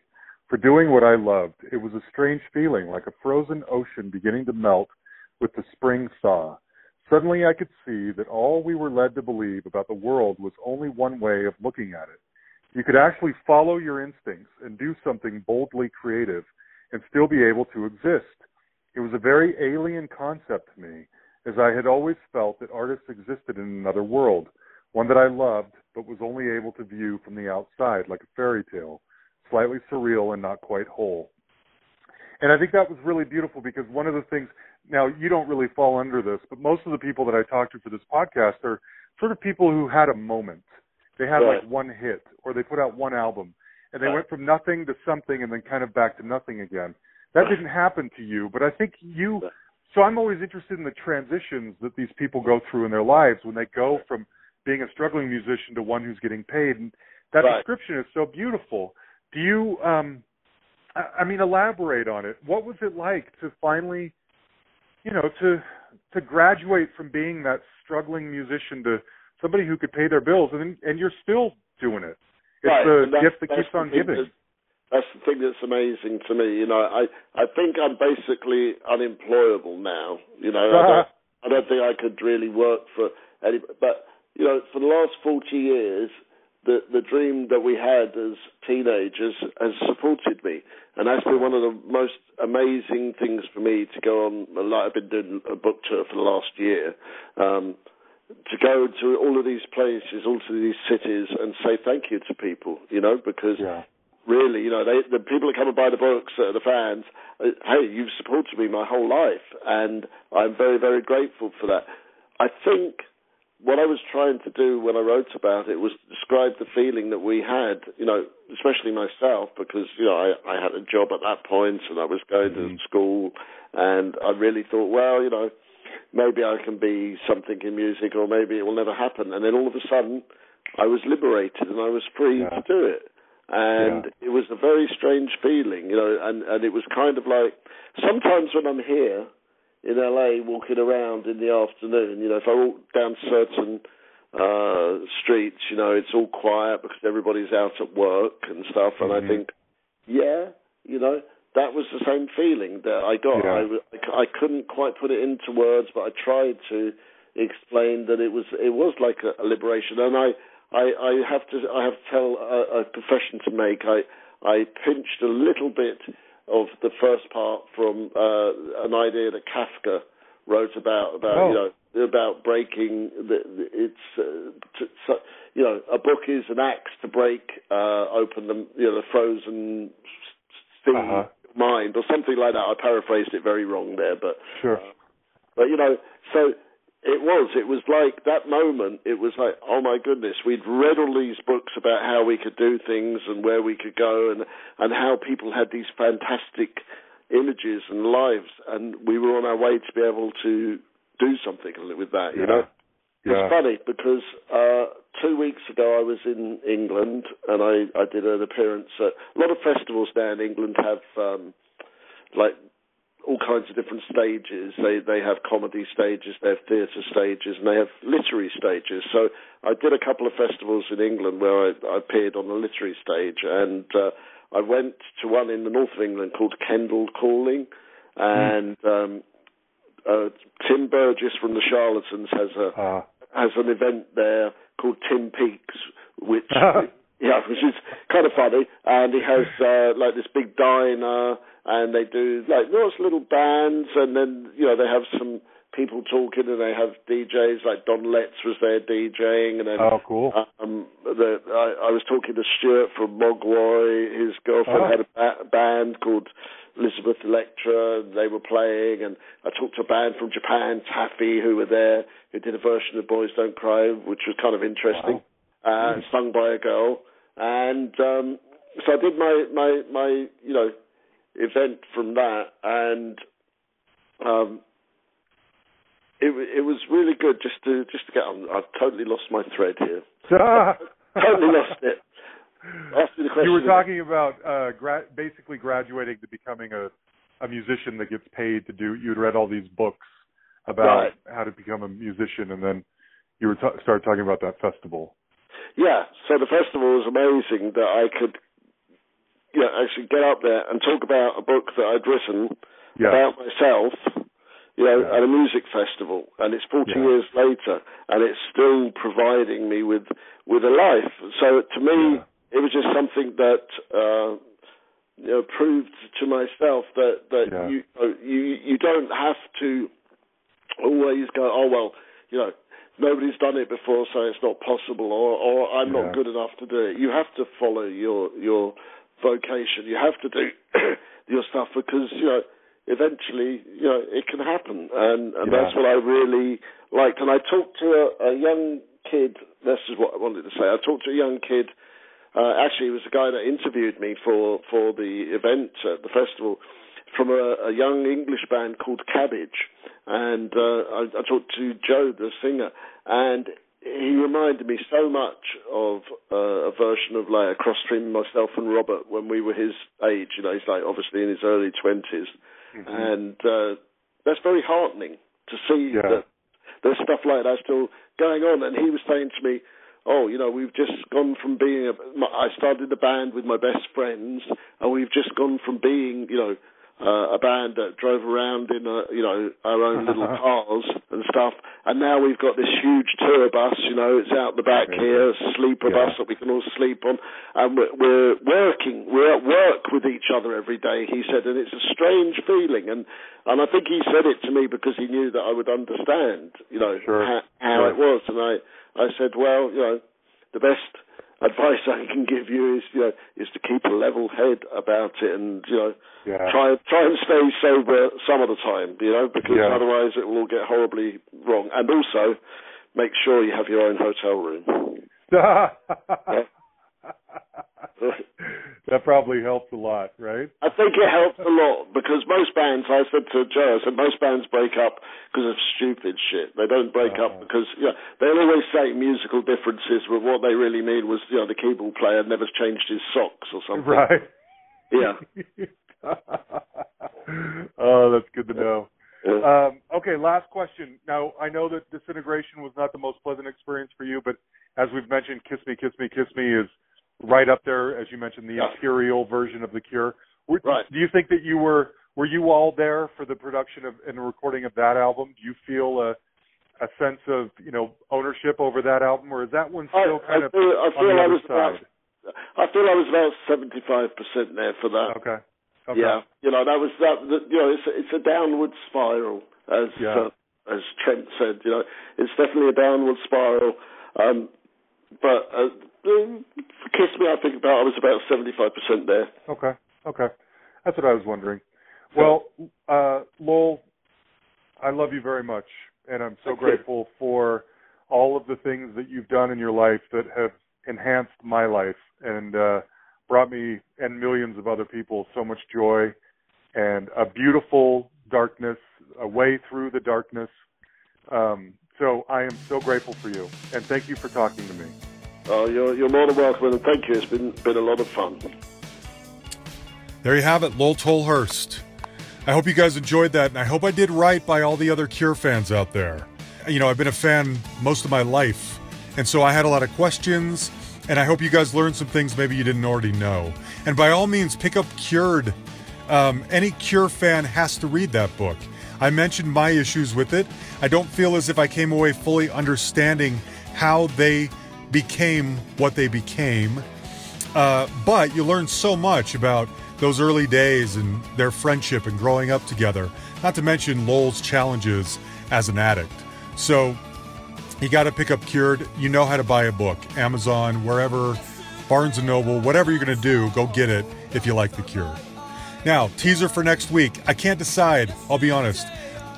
for doing what I loved. It was a strange feeling, like a frozen ocean beginning to melt with the spring thaw. Suddenly I could see that all we were led to believe about the world was only one way of looking at it. You could actually follow your instincts and do something boldly creative and still be able to exist. It was a very alien concept to me, as I had always felt that artists existed in another world, one that I loved but was only able to view from the outside like a fairy tale, slightly surreal and not quite whole. And I think that was really beautiful because one of the things now you don't really fall under this, but most of the people that I talk to for this podcast are sort of people who had a moment. They had Right. like one hit or they put out one album and they Right. went from nothing to something and then kind of back to nothing again. That didn't *laughs* happen to you, but I think you Right. so I'm always interested in the transitions that these people go through in their lives when they go from being a struggling musician to one who's getting paid and that Right. description is so beautiful. Do you um I mean elaborate on it. What was it like to finally you know to to graduate from being that struggling musician to somebody who could pay their bills and and you're still doing it. It's Right, the and gift that keeps on giving. that- That's the thing that's amazing to me. You know, I I think I'm basically unemployable now. You know, I don't, uh-huh. I don't think I could really work for any. But you know, for the last forty years, the the dream that we had as teenagers has supported me, and that's been one of the most amazing things for me to go on. Like I've been doing a book tour for the last year. Um, to go to all of these places, all to these cities, and say thank you to people, you know, because yeah. really, you know, they, the people that come and buy the books, uh, the fans, uh, hey, you've supported me my whole life, and I'm very, very grateful for that. I think what I was trying to do when I wrote about it was describe the feeling that we had, you know, especially myself, because, you know, I, I had a job at that point and I was going Mhm. to school, and I really thought, well, you know, maybe I can be something in music or maybe it will never happen. And then all of a sudden, I was liberated and I was free Yeah. to do it. And it was a very strange feeling, you know, and, and it was kind of like sometimes when I'm here in LA walking around in the afternoon, you know, if I walk down certain uh streets, you know, it's all quiet because everybody's out at work and stuff and Mhm. I think, yeah, you know, that was the same feeling that I got. Yeah. I couldn't quite put it into words, but I tried to explain that it was it was like a, a liberation. And I, I I have to I have to tell a, a confession to make. I I pinched a little bit of the first part from uh, an idea that Kafka wrote about about Oh. you know about breaking the, the it's uh, to, so, you know a book is an axe to break uh, open the you know the frozen sea Uh-huh. mind or something like that. I paraphrased it very wrong there, but Sure. but you know, so it was. It was like that moment. It was like, oh my goodness, we'd read all these books about how we could do things and where we could go, and and how people had these fantastic images and lives, and we were on our way to be able to do something with that. You Yeah. know, Yeah. it's funny because uh, two weeks ago I was in England and I, I did an appearance at a lot of festivals now in England have um, like all kinds of different stages. They they have comedy stages, they have theatre stages, and they have literary stages. So I did a couple of festivals in England where I, I appeared on the literary stage, and uh, I went to one in the north of England called Kendal Calling, and um, uh, Tim Burgess from the Charlatans has a Uh, has an event there called Tim Peaks, which *laughs* *laughs* yeah, which is kind of funny. And he has uh, like this big diner, and they do like lots of little bands, and then you know they have some people talking, and they have DJs like Don Letts was there DJing, and then oh, cool. um, the, I, I was talking to Stuart from Mogwai. His girlfriend Oh. had a ba- band called Elizabeth Electra. and They were playing, and I talked to a band from Japan, Taffy, who were there, who did a version of Boys Don't Cry, which was kind of interesting, uh, sung by a girl. And um, so I did my my my you know event from that, and um, it it was really good just to just to get on. I've totally lost my thread here. *laughs* Totally lost it. Ask me the question. you were talking about uh, gra- basically graduating to becoming a a musician that gets paid to do. You'd read all these books about Right. how to become a musician, and then you were t- started talking about that festival. Yeah, so the festival was amazing that I could, you know, actually get up there and talk about a book that I'd written Yeah. about myself, you know, Yeah. at a music festival, and it's 40 Yeah. years later, and it's still providing me with with a life. So to me, it was just something that uh, you know proved to myself that that you you you don't have to always go, oh well, you know. Nobody's done it before, so it's not possible, or, or I'm Yeah. not good enough to do it. You have to follow your your vocation. You have to do *coughs* your stuff because you know eventually you know it can happen, and and Yeah. that's what I really liked. And I talked to a, a young kid. This is what I wanted to say. I talked to a young kid. Uh, actually, it was the guy that interviewed me for for the event at the festival from a, a young English band called Cabbage, and uh, I, I talked to Joe, the singer, and he reminded me so much of uh, a version of like a cross between myself and Robert when we were his age. You know, he's like obviously in his early 20s and uh, that's very heartening to see Yeah. that there's stuff like that still going on. And he was saying to me, "Oh, you know, we've just gone from being a. I started the band with my best friends, and we've just gone from being, you know." Uh, a band that drove around in, a, you know, our own little *laughs* cars and stuff, and now we've got this huge tour bus. You know, it's out the back here, a sleeper Yeah. bus that we can all sleep on, and we're, we're working. We're at work with each other every day. He said, and it's a strange feeling, and and I think he said it to me because he knew that I would understand. You know Sure. how, how Sure. it was, and I I said, well, you know, the best advice I can give you is you know is to keep a level head about it, and you know Yeah. try try and stay sober some of the time, you know, because Yeah. otherwise it will all get horribly wrong. And also, make sure you have your own hotel room. *laughs* *laughs* that probably helps a lot, right? I think it helps a lot because most bands, I said to Joe, I said most bands break up because of stupid shit. They don't break Uh-huh. up because you know, they'll always say musical differences, but what they really mean was you know the keyboard player never changed his socks or something. Right. Yeah. *laughs* oh, that's good to know. Yeah. Um, okay, last question. Now, I know that disintegration was not the most pleasant experience for you, but as we've mentioned, Kiss Me, Kiss Me, Kiss Me is right up there, as you mentioned, the Yeah. imperial version of The Cure. Were, Right. Do you think that you were were you all there for the production of and the recording of that album? Do you feel a a sense of you know ownership over that album, or is that one I, still kind I of feel, I on feel the I other was about side? I feel I was about seventy five percent there for that. Okay. Okay. Yeah, you know that was that. that you know, it's a, it's a downward spiral, as Yeah. uh, as Trent said. You know, it's definitely a downward spiral. Um, but uh, Kiss Me, I think about I was about seventy five percent there. Okay. Okay. That's what I was wondering. Well, uh, Lol, I love you very much, and I'm so Thank you. grateful for all of the things that you've done in your life that have enhanced my life and uh, brought me and millions of other people so much joy and a beautiful darkness, a way through the darkness. Um, so I am so grateful for you, and thank you for talking to me. Oh, you're you're more than welcome, and thank you. It's been been a lot of fun. There you have it, Lol Tolhurst. I hope you guys enjoyed that, and I hope I did right by all the other Cure fans out there. You know, I've been a fan most of my life, and so I had a lot of questions, and I hope you guys learned some things maybe you didn't already know. And by all means, pick up Cured. Um, any Cure fan has to read that book. I mentioned my issues with it. I don't feel as if I came away fully understanding how they became what they became. Uh, but you learn so much about those early days and their friendship and growing up together, not to mention Lol's challenges as an addict. So you got to pick up Cured. You know how to buy a book. Amazon, wherever, Barnes and Noble, whatever you're going to do, go get it if you like The Cure. Now, teaser for next week. I can't decide, I'll be honest.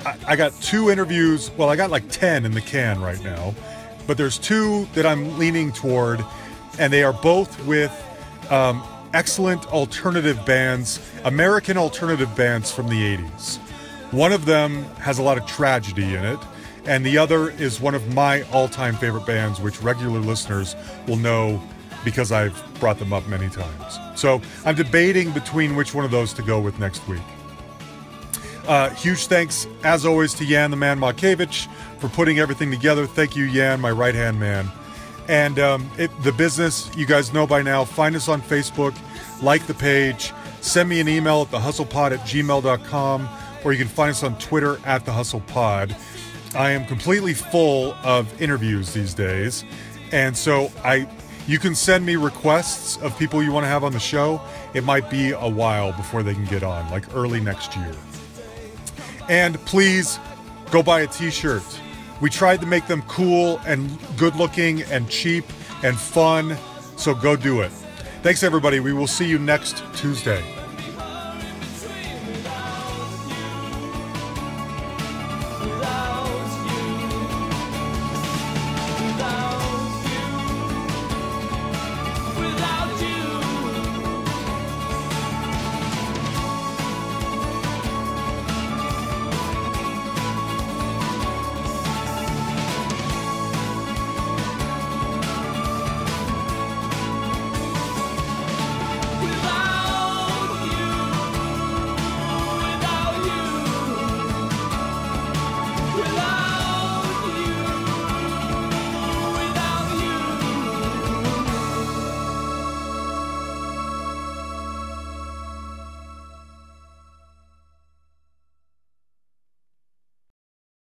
I, I got two interviews. Well, I got like 10 in the can right now, but there's two that I'm leaning toward, and they are both with um, excellent alternative bands, American alternative bands from the 80s. One of them has a lot of tragedy in it, and the other is one of my all time favorite bands, which regular listeners will know because I've brought them up many times. So I'm debating between which one of those to go with next week. Uh, huge thanks, as always, to Yan the Man Makevich for putting everything together. Thank you, Yan, my right hand man. And um, it, the business, you guys know by now, find us on Facebook, like the page, send me an email at thehustlepod at gmail.com, or you can find us on Twitter at thehustlepod. I am completely full of interviews these days. And so I you can send me requests of people you want to have on the show. It might be a while before they can get on, like early next year. And please go buy a t-shirt. We tried to make them cool and good looking and cheap and fun, so go do it. Thanks everybody. We will see you next Tuesday.